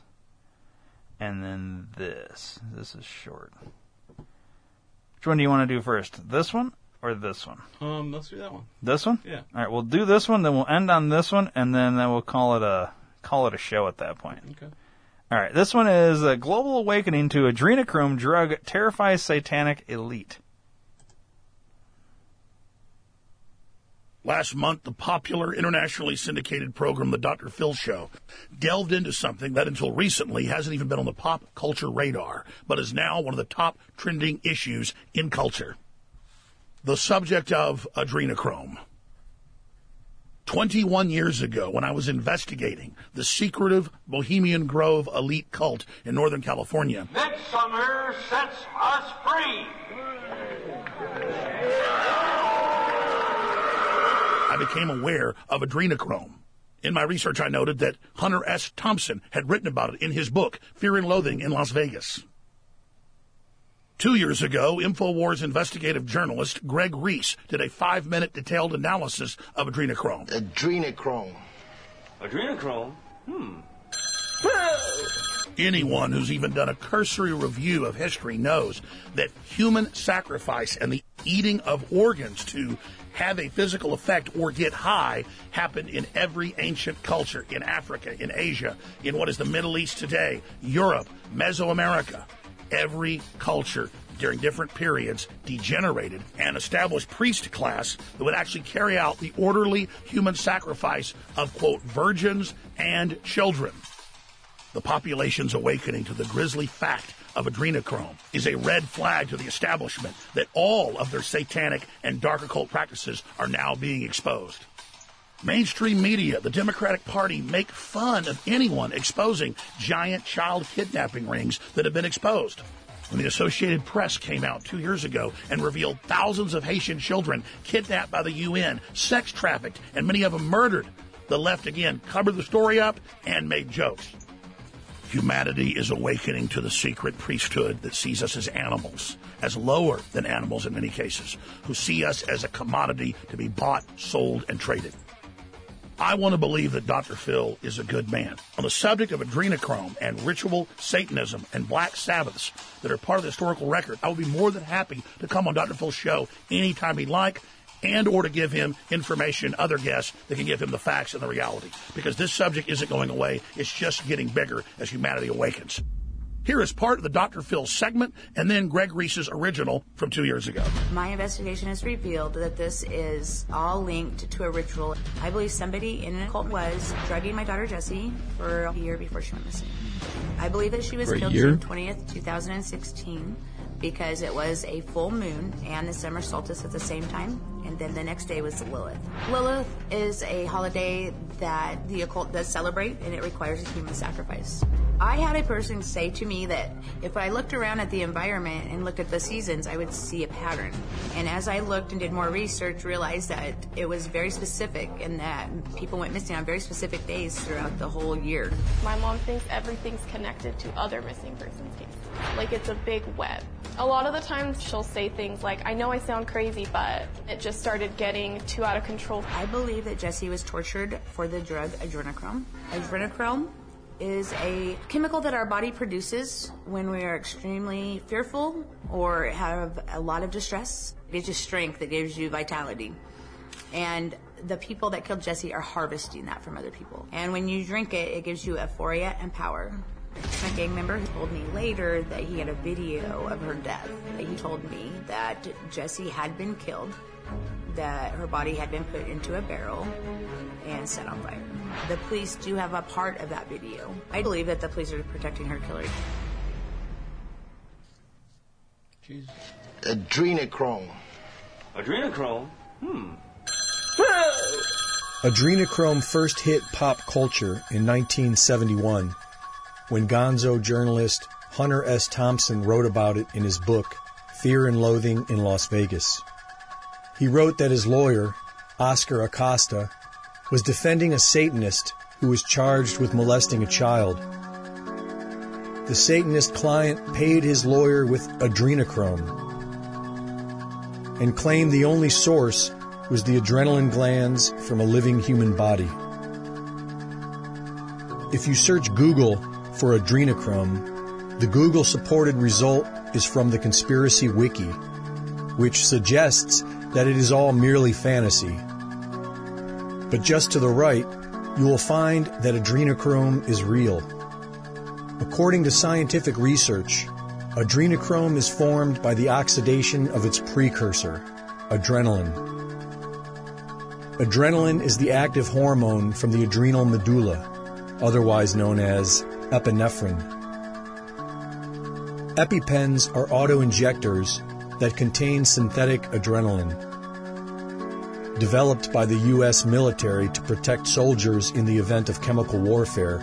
And then this. This is short. Which one do you want to do first? This one or this one? Um. Let's do that one. This one? Yeah. All right, we'll do this one, then we'll end on this one, and then, then we'll call it a call it a show at that point. Okay. All right, this one is a global awakening to adrenochrome drug terrifies satanic elite. Last month, the popular internationally syndicated program, The Dr. Phil Show, delved into something that until recently hasn't even been on the pop culture radar, but is now one of the top trending issues in culture. The subject of adrenochrome. 21 years ago, when I was investigating the secretive Bohemian Grove elite cult in Northern California, Midsummer sets us free. I became aware of adrenochrome. In my research, I noted that Hunter S. Thompson had written about it in his book, Fear and Loathing in Las Vegas. Two years ago, InfoWars investigative journalist Greg Reese did a five minute detailed analysis of adrenochrome. Adrenochrome. Adrenochrome? Hmm. Anyone who's even done a cursory review of history knows that human sacrifice and the eating of organs to have a physical effect or get high happened in every ancient culture in Africa, in Asia, in what is the Middle East today, Europe, Mesoamerica. Every culture during different periods degenerated and established priest class that would actually carry out the orderly human sacrifice of, quote, virgins and children. The population's awakening to the grisly fact of adrenochrome is a red flag to the establishment that all of their satanic and dark occult practices are now being exposed. Mainstream media, the Democratic Party make fun of anyone exposing giant child kidnapping rings that have been exposed. When the Associated Press came out two years ago and revealed thousands of Haitian children kidnapped by the UN, sex trafficked, and many of them murdered, the left again covered the story up and made jokes. Humanity is awakening to the secret priesthood that sees us as animals, as lower than animals in many cases, who see us as a commodity to be bought, sold, and traded. I want to believe that Dr. Phil is a good man. On the subject of adrenochrome and ritual Satanism and black Sabbaths that are part of the historical record, I would be more than happy to come on Dr. Phil's show anytime he'd like and or to give him information, other guests that can give him the facts and the reality. Because this subject isn't going away. It's just getting bigger as humanity awakens. Here is part of the Dr. Phil segment and then Greg Reese's original from two years ago. My investigation has revealed that this is all linked to a ritual. I believe somebody in an occult was drugging my daughter Jessie for a year before she went missing. I believe that she was For killed year? June 20th, 2016 because it was a full moon and the summer solstice at the same time. Then the next day was Lilith. Lilith is a holiday that the occult does celebrate and it requires a human sacrifice. I had a person say to me that if I looked around at the environment and looked at the seasons, I would see a pattern. And as I looked and did more research, realized that it was very specific and that people went missing on very specific days throughout the whole year. My mom thinks everything's connected to other missing persons cases. Like it's a big web. A lot of the times she'll say things like, I know I sound crazy, but it just started getting too out of control. I believe that Jesse was tortured for the drug adrenochrome. Adrenochrome is a chemical that our body produces when we are extremely fearful or have a lot of distress. It gives you strength, it gives you vitality. And the people that killed Jesse are harvesting that from other people. And when you drink it, it gives you euphoria and power. My gang member told me later that he had a video of her death. He told me that Jesse had been killed, that her body had been put into a barrel and set on fire. The police do have a part of that video. I believe that the police are protecting her killer. Jesus. Adrenochrome. Adrenochrome? Hmm. Adrenochrome first hit pop culture in 1971 when gonzo journalist Hunter S. Thompson wrote about it in his book, Fear and Loathing in Las Vegas. He wrote that his lawyer, Oscar Acosta, was defending a Satanist who was charged with molesting a child. The Satanist client paid his lawyer with adrenochrome and claimed the only source was the adrenaline glands from a living human body. If you search Google for adrenochrome, the Google supported result is from the Conspiracy Wiki, which suggests that it is all merely fantasy. But just to the right, you will find that adrenochrome is real. According to scientific research, adrenochrome is formed by the oxidation of its precursor, adrenaline. Adrenaline is the active hormone from the adrenal medulla, otherwise known as epinephrine. EpiPens are autoinjectors that contain synthetic adrenaline. Developed by the U.S. military to protect soldiers in the event of chemical warfare,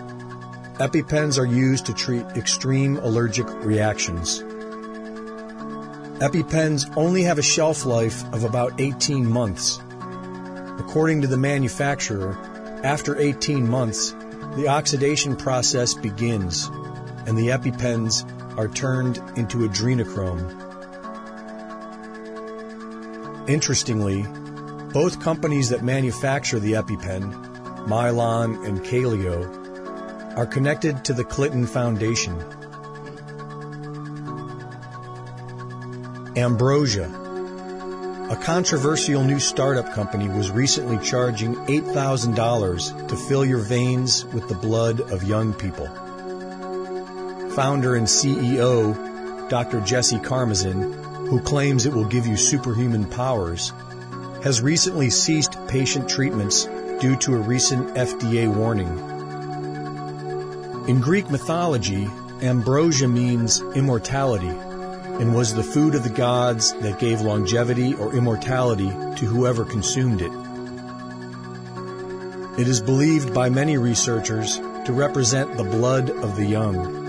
EpiPens are used to treat extreme allergic reactions. EpiPens only have a shelf life of about 18 months. According to the manufacturer, after 18 months, the oxidation process begins and the EpiPens are turned into adrenochrome. Interestingly, both companies that manufacture the EpiPen, Mylan and Kaleo, are connected to the Clinton Foundation. Ambrosia, a controversial new startup company, was recently charging $8,000 to fill your veins with the blood of young people. Founder and CEO, Dr. Jesse Karmazin, who claims it will give you superhuman powers, has recently ceased patient treatments due to a recent FDA warning. In Greek mythology, ambrosia means immortality and was the food of the gods that gave longevity or immortality to whoever consumed it. It is believed by many researchers to represent the blood of the young.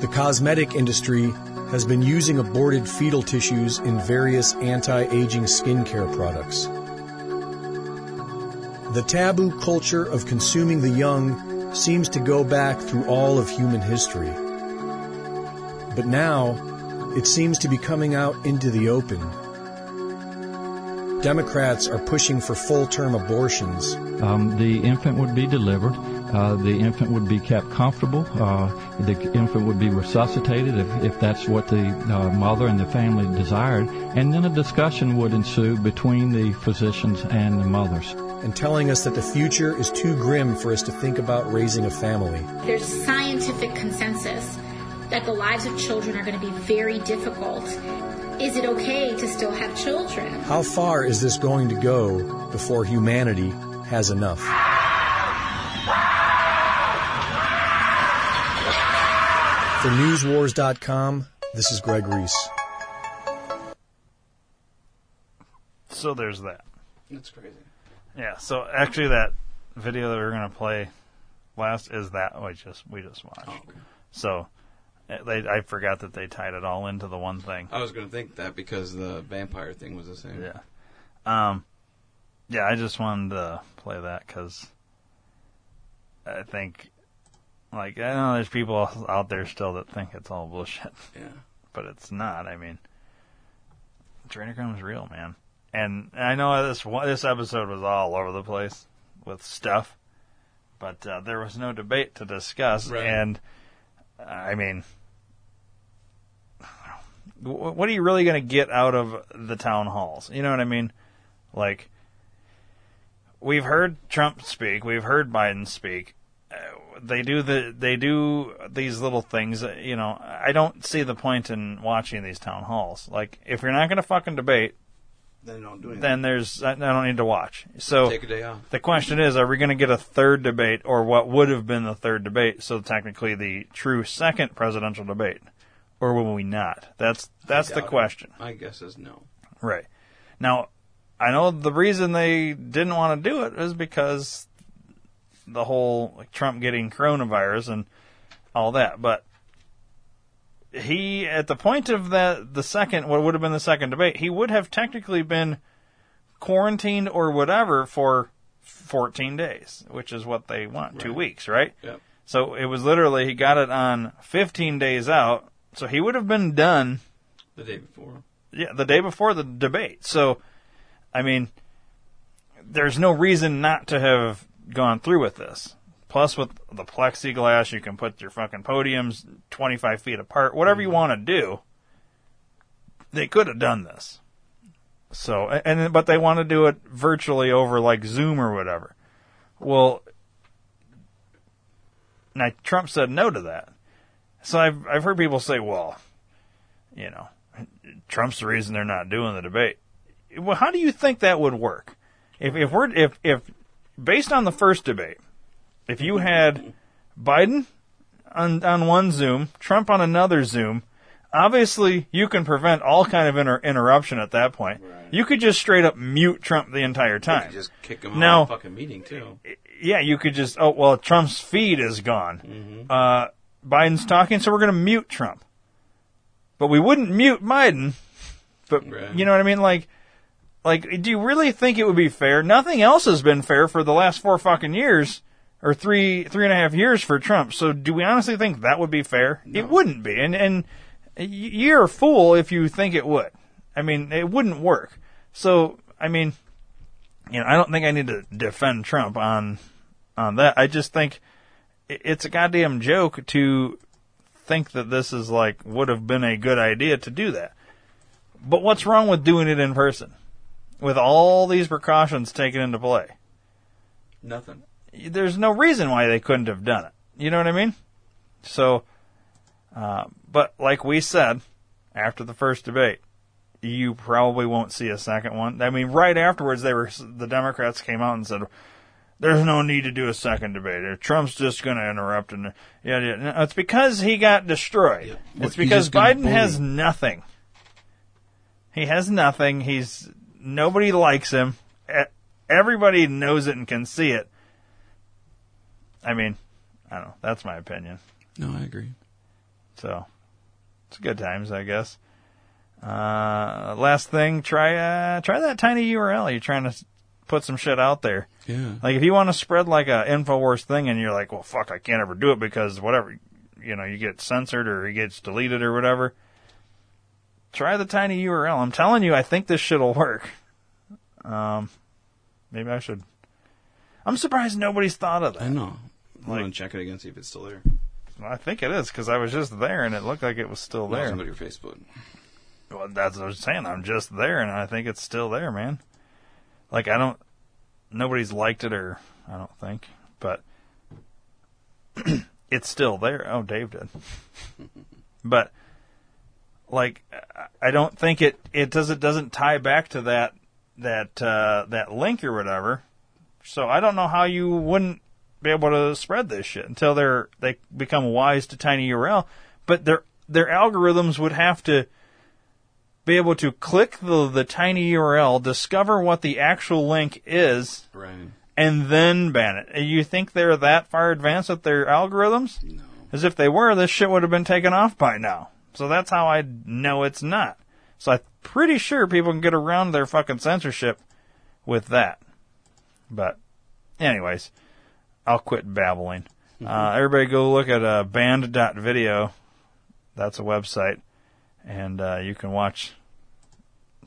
The cosmetic industry has been using aborted fetal tissues in various anti-aging skincare products. The taboo culture of consuming the young seems to go back through all of human history. But now, it seems to be coming out into the open. Democrats are pushing for full term abortions. Um, the infant would be delivered. Uh, the infant would be kept comfortable. Uh, the infant would be resuscitated if, if that's what the uh, mother and the family desired. And then a discussion would ensue between the physicians and the mothers. And telling us that the future is too grim for us to think about raising a family. There's scientific consensus that the lives of children are going to be very difficult. Is it okay to still have children? How far is this going to go before humanity has enough? For NewsWars.com, this is Greg Reese. So there's that. That's crazy. Yeah. So actually, that video that we are gonna play last is that we just we just watched. Oh, okay. So uh, they I forgot that they tied it all into the one thing. I was going to think that because the vampire thing was the same. Yeah. Um. Yeah, I just wanted to play that because I think, like, I know there's people out there still that think it's all bullshit. Yeah. But it's not. I mean, adrenochrome is real, man. And I know this this episode was all over the place with stuff, but uh, there was no debate to discuss. Right. And I mean, what are you really going to get out of the town halls? You know what I mean? Like, we've heard Trump speak, we've heard Biden speak. They do the they do these little things. You know, I don't see the point in watching these town halls. Like, if you're not going to fucking debate, Then don't do anything. then there's I I don't need to watch. So Take a day off. The question is, are we going to get a third debate, or what would have been the third debate? So technically, the true second presidential debate, or will we not? That's that's the doubt it. question. My guess is no. Right. Now, I know the reason they didn't want to do it is because the whole like, Trump getting coronavirus and all that. But he, at the point of that, the second, what would have been the second debate, he would have technically been quarantined or whatever for 14 days, which is what they want, two weeks, right? Yep. So it was literally, he got it on 15 days out. So he would have been done The day before. yeah, the day before the debate. So, I mean, there's no reason not to have gone through with this. Plus, with the plexiglass, you can put your fucking podiums 25 feet apart, whatever you mm-hmm. want to do. They could have done this. So, and but they want to do it virtually over like Zoom or whatever. Well, now Trump said no to that. So I've I've heard people say, well, you know, Trump's the reason they're not doing the debate. Well, how do you think that would work? If if we're if if based on the first debate, if you had Biden on on one Zoom, Trump on another Zoom, obviously you can prevent all kind of inter- interruption at that point. You could just straight up mute Trump the entire You time. could just kick him now, out of the fucking meeting too. yeah, you could just oh well, Trump's feed is gone. Mm-hmm. Uh, Biden's talking, so we're going to mute Trump. But we wouldn't mute Biden. But you know what I mean? Like, like, do you really think it would be fair? Nothing else has been fair for the last four fucking years, or three three and a half years for Trump. So do we honestly think that would be fair? It wouldn't be. And and you're a fool if you think it would. I mean, it wouldn't work. So I mean, you know, I don't think I need to defend Trump on on that. I just think it's a goddamn joke to think that this is like would have been a good idea to do that. But what's wrong with doing it in person with all these precautions taken into play? Nothing. There's no reason why they couldn't have done it. You know what I mean? So, uh, but like we said after the first debate, you probably won't see a second one. I mean, right afterwards, they were the Democrats came out and said, "There's no need to do a second debate. Trump's just going to interrupt." And yeah, yeah, no, it's because he got destroyed. Well, It's because Biden has nothing. He has nothing. He's nobody likes him. Everybody knows it and can see it. I mean, I don't know. That's my opinion. No, I agree. So it's good times, I guess. Uh, last thing, try uh, try that tiny URL. You're trying to put some shit out there. Yeah. Like if you want to spread like a Infowars thing, and you're like, well, fuck, I can't ever do it because whatever, you know, you get censored or it gets deleted or whatever. Try the tiny URL. I'm telling you, I think this shit'll work. Um, maybe I should. I'm surprised nobody's thought of that. I know. I'm Like- gonna check it again, see if it's still there. I think it is because I was just there and it looked like it was still No, there. somebody your Facebook. Well, that's what I was saying. I'm just there, and I think it's still there, man. Like I don't, nobody's liked it, or I don't think, but it's still there. Oh, Dave did, but like I- don't think it it does it doesn't tie back to that that uh, that link or whatever. So I don't know how you wouldn't be able to spread this shit until they're they become wise to tiny URL, but their their algorithms would have to be able to click the the tiny URL, discover what the actual link is, Right. and then ban it. You think they're that far advanced with their algorithms? No. As if they were, this shit would have been taken off by now. So that's how I know it's not. So I'm pretty sure people can get around their fucking censorship with that. But, anyways, I'll quit babbling. Uh, everybody go look at uh, banned.video. That's a website. And uh, you can watch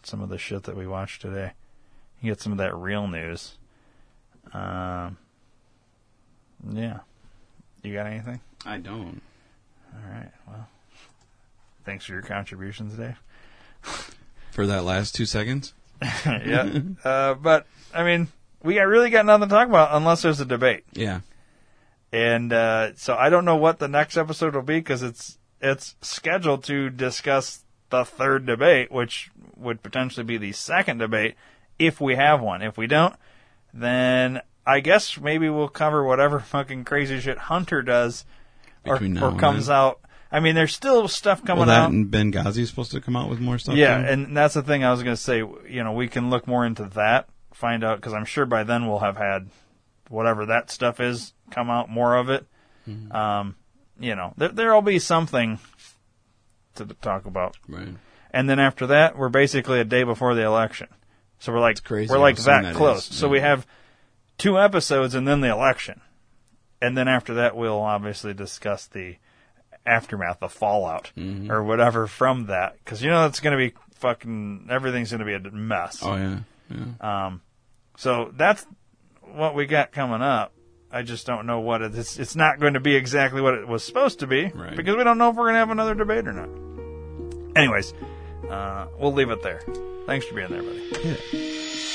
some of the shit that we watched today. You get some of that real news. Um, yeah. You got anything? I don't. All right. Well, thanks for your contributions, Dave. For that last two seconds? yeah. Uh, but I mean, we got, really got nothing to talk about unless there's a debate. Yeah. And uh, so I don't know what the next episode will be because it's it's scheduled to discuss the third debate, which would potentially be the second debate if we have one. If we don't, then I guess maybe we'll cover whatever fucking crazy shit Hunter does or, or comes out. I mean, there's still stuff coming well, that out. and Benghazi is supposed to come out with more stuff. Yeah, too? and that's the thing I was going to say. You know, we can look more into that, find out because I'm sure by then we'll have had whatever that stuff is come out more of it. Mm-hmm. Um, you know, there there'll be something to talk about. Right. And then after that, we're basically a day before the election. So we're like crazy we're like that, that close. is, So yeah. we have two episodes and then the election. And then after that we'll obviously discuss the aftermath, the fallout Mhm. or whatever from that cuz you know it's going to be fucking everything's going to be a mess. Oh yeah. Yeah. Um so that's what we got coming up. I just don't know what it is. It's not going to be exactly what it was supposed to be Right. because we don't know if we're going to have another debate or not. Anyways, uh, we'll leave it there. Thanks for being there, buddy. please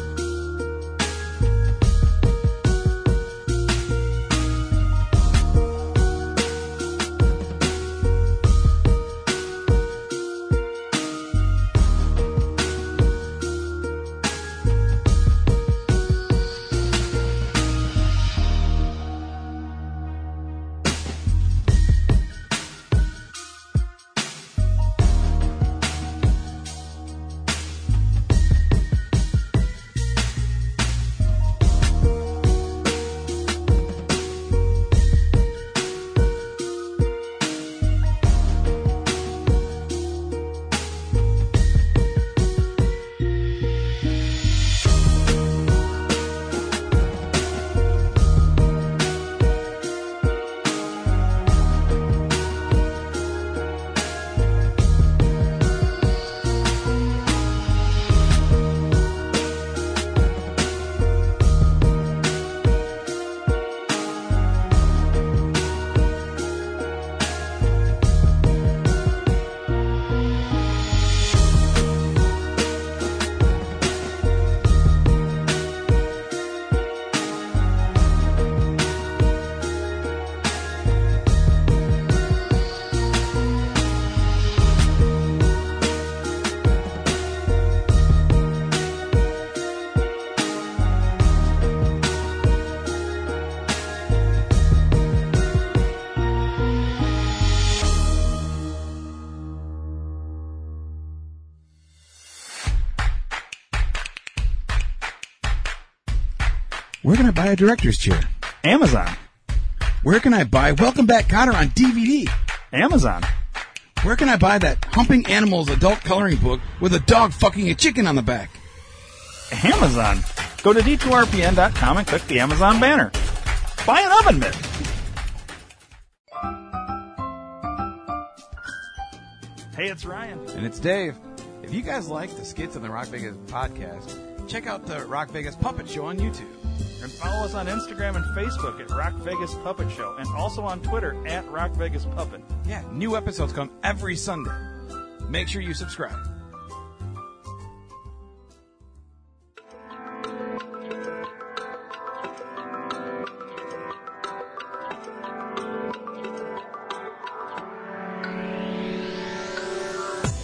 Buy a director's chair? Amazon. Where can I buy Welcome Back Kotter on DVD? Amazon. Where can I buy that Humping Animals adult coloring book with a dog fucking a chicken on the back? Amazon. Go to d2rpn.com and click the Amazon banner. Buy an oven mitt. Hey, it's Ryan. And it's Dave. If you guys like the skits on the Rock Vegas podcast, check out the Rock Vegas Puppet Show on YouTube. And follow us on Instagram and Facebook at Rock Vegas Puppet Show, and also on Twitter at Rock Vegas Puppet. Yeah, new episodes come every Sunday. Make sure you subscribe.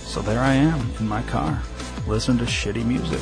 So there I am in my car, listening to shitty music.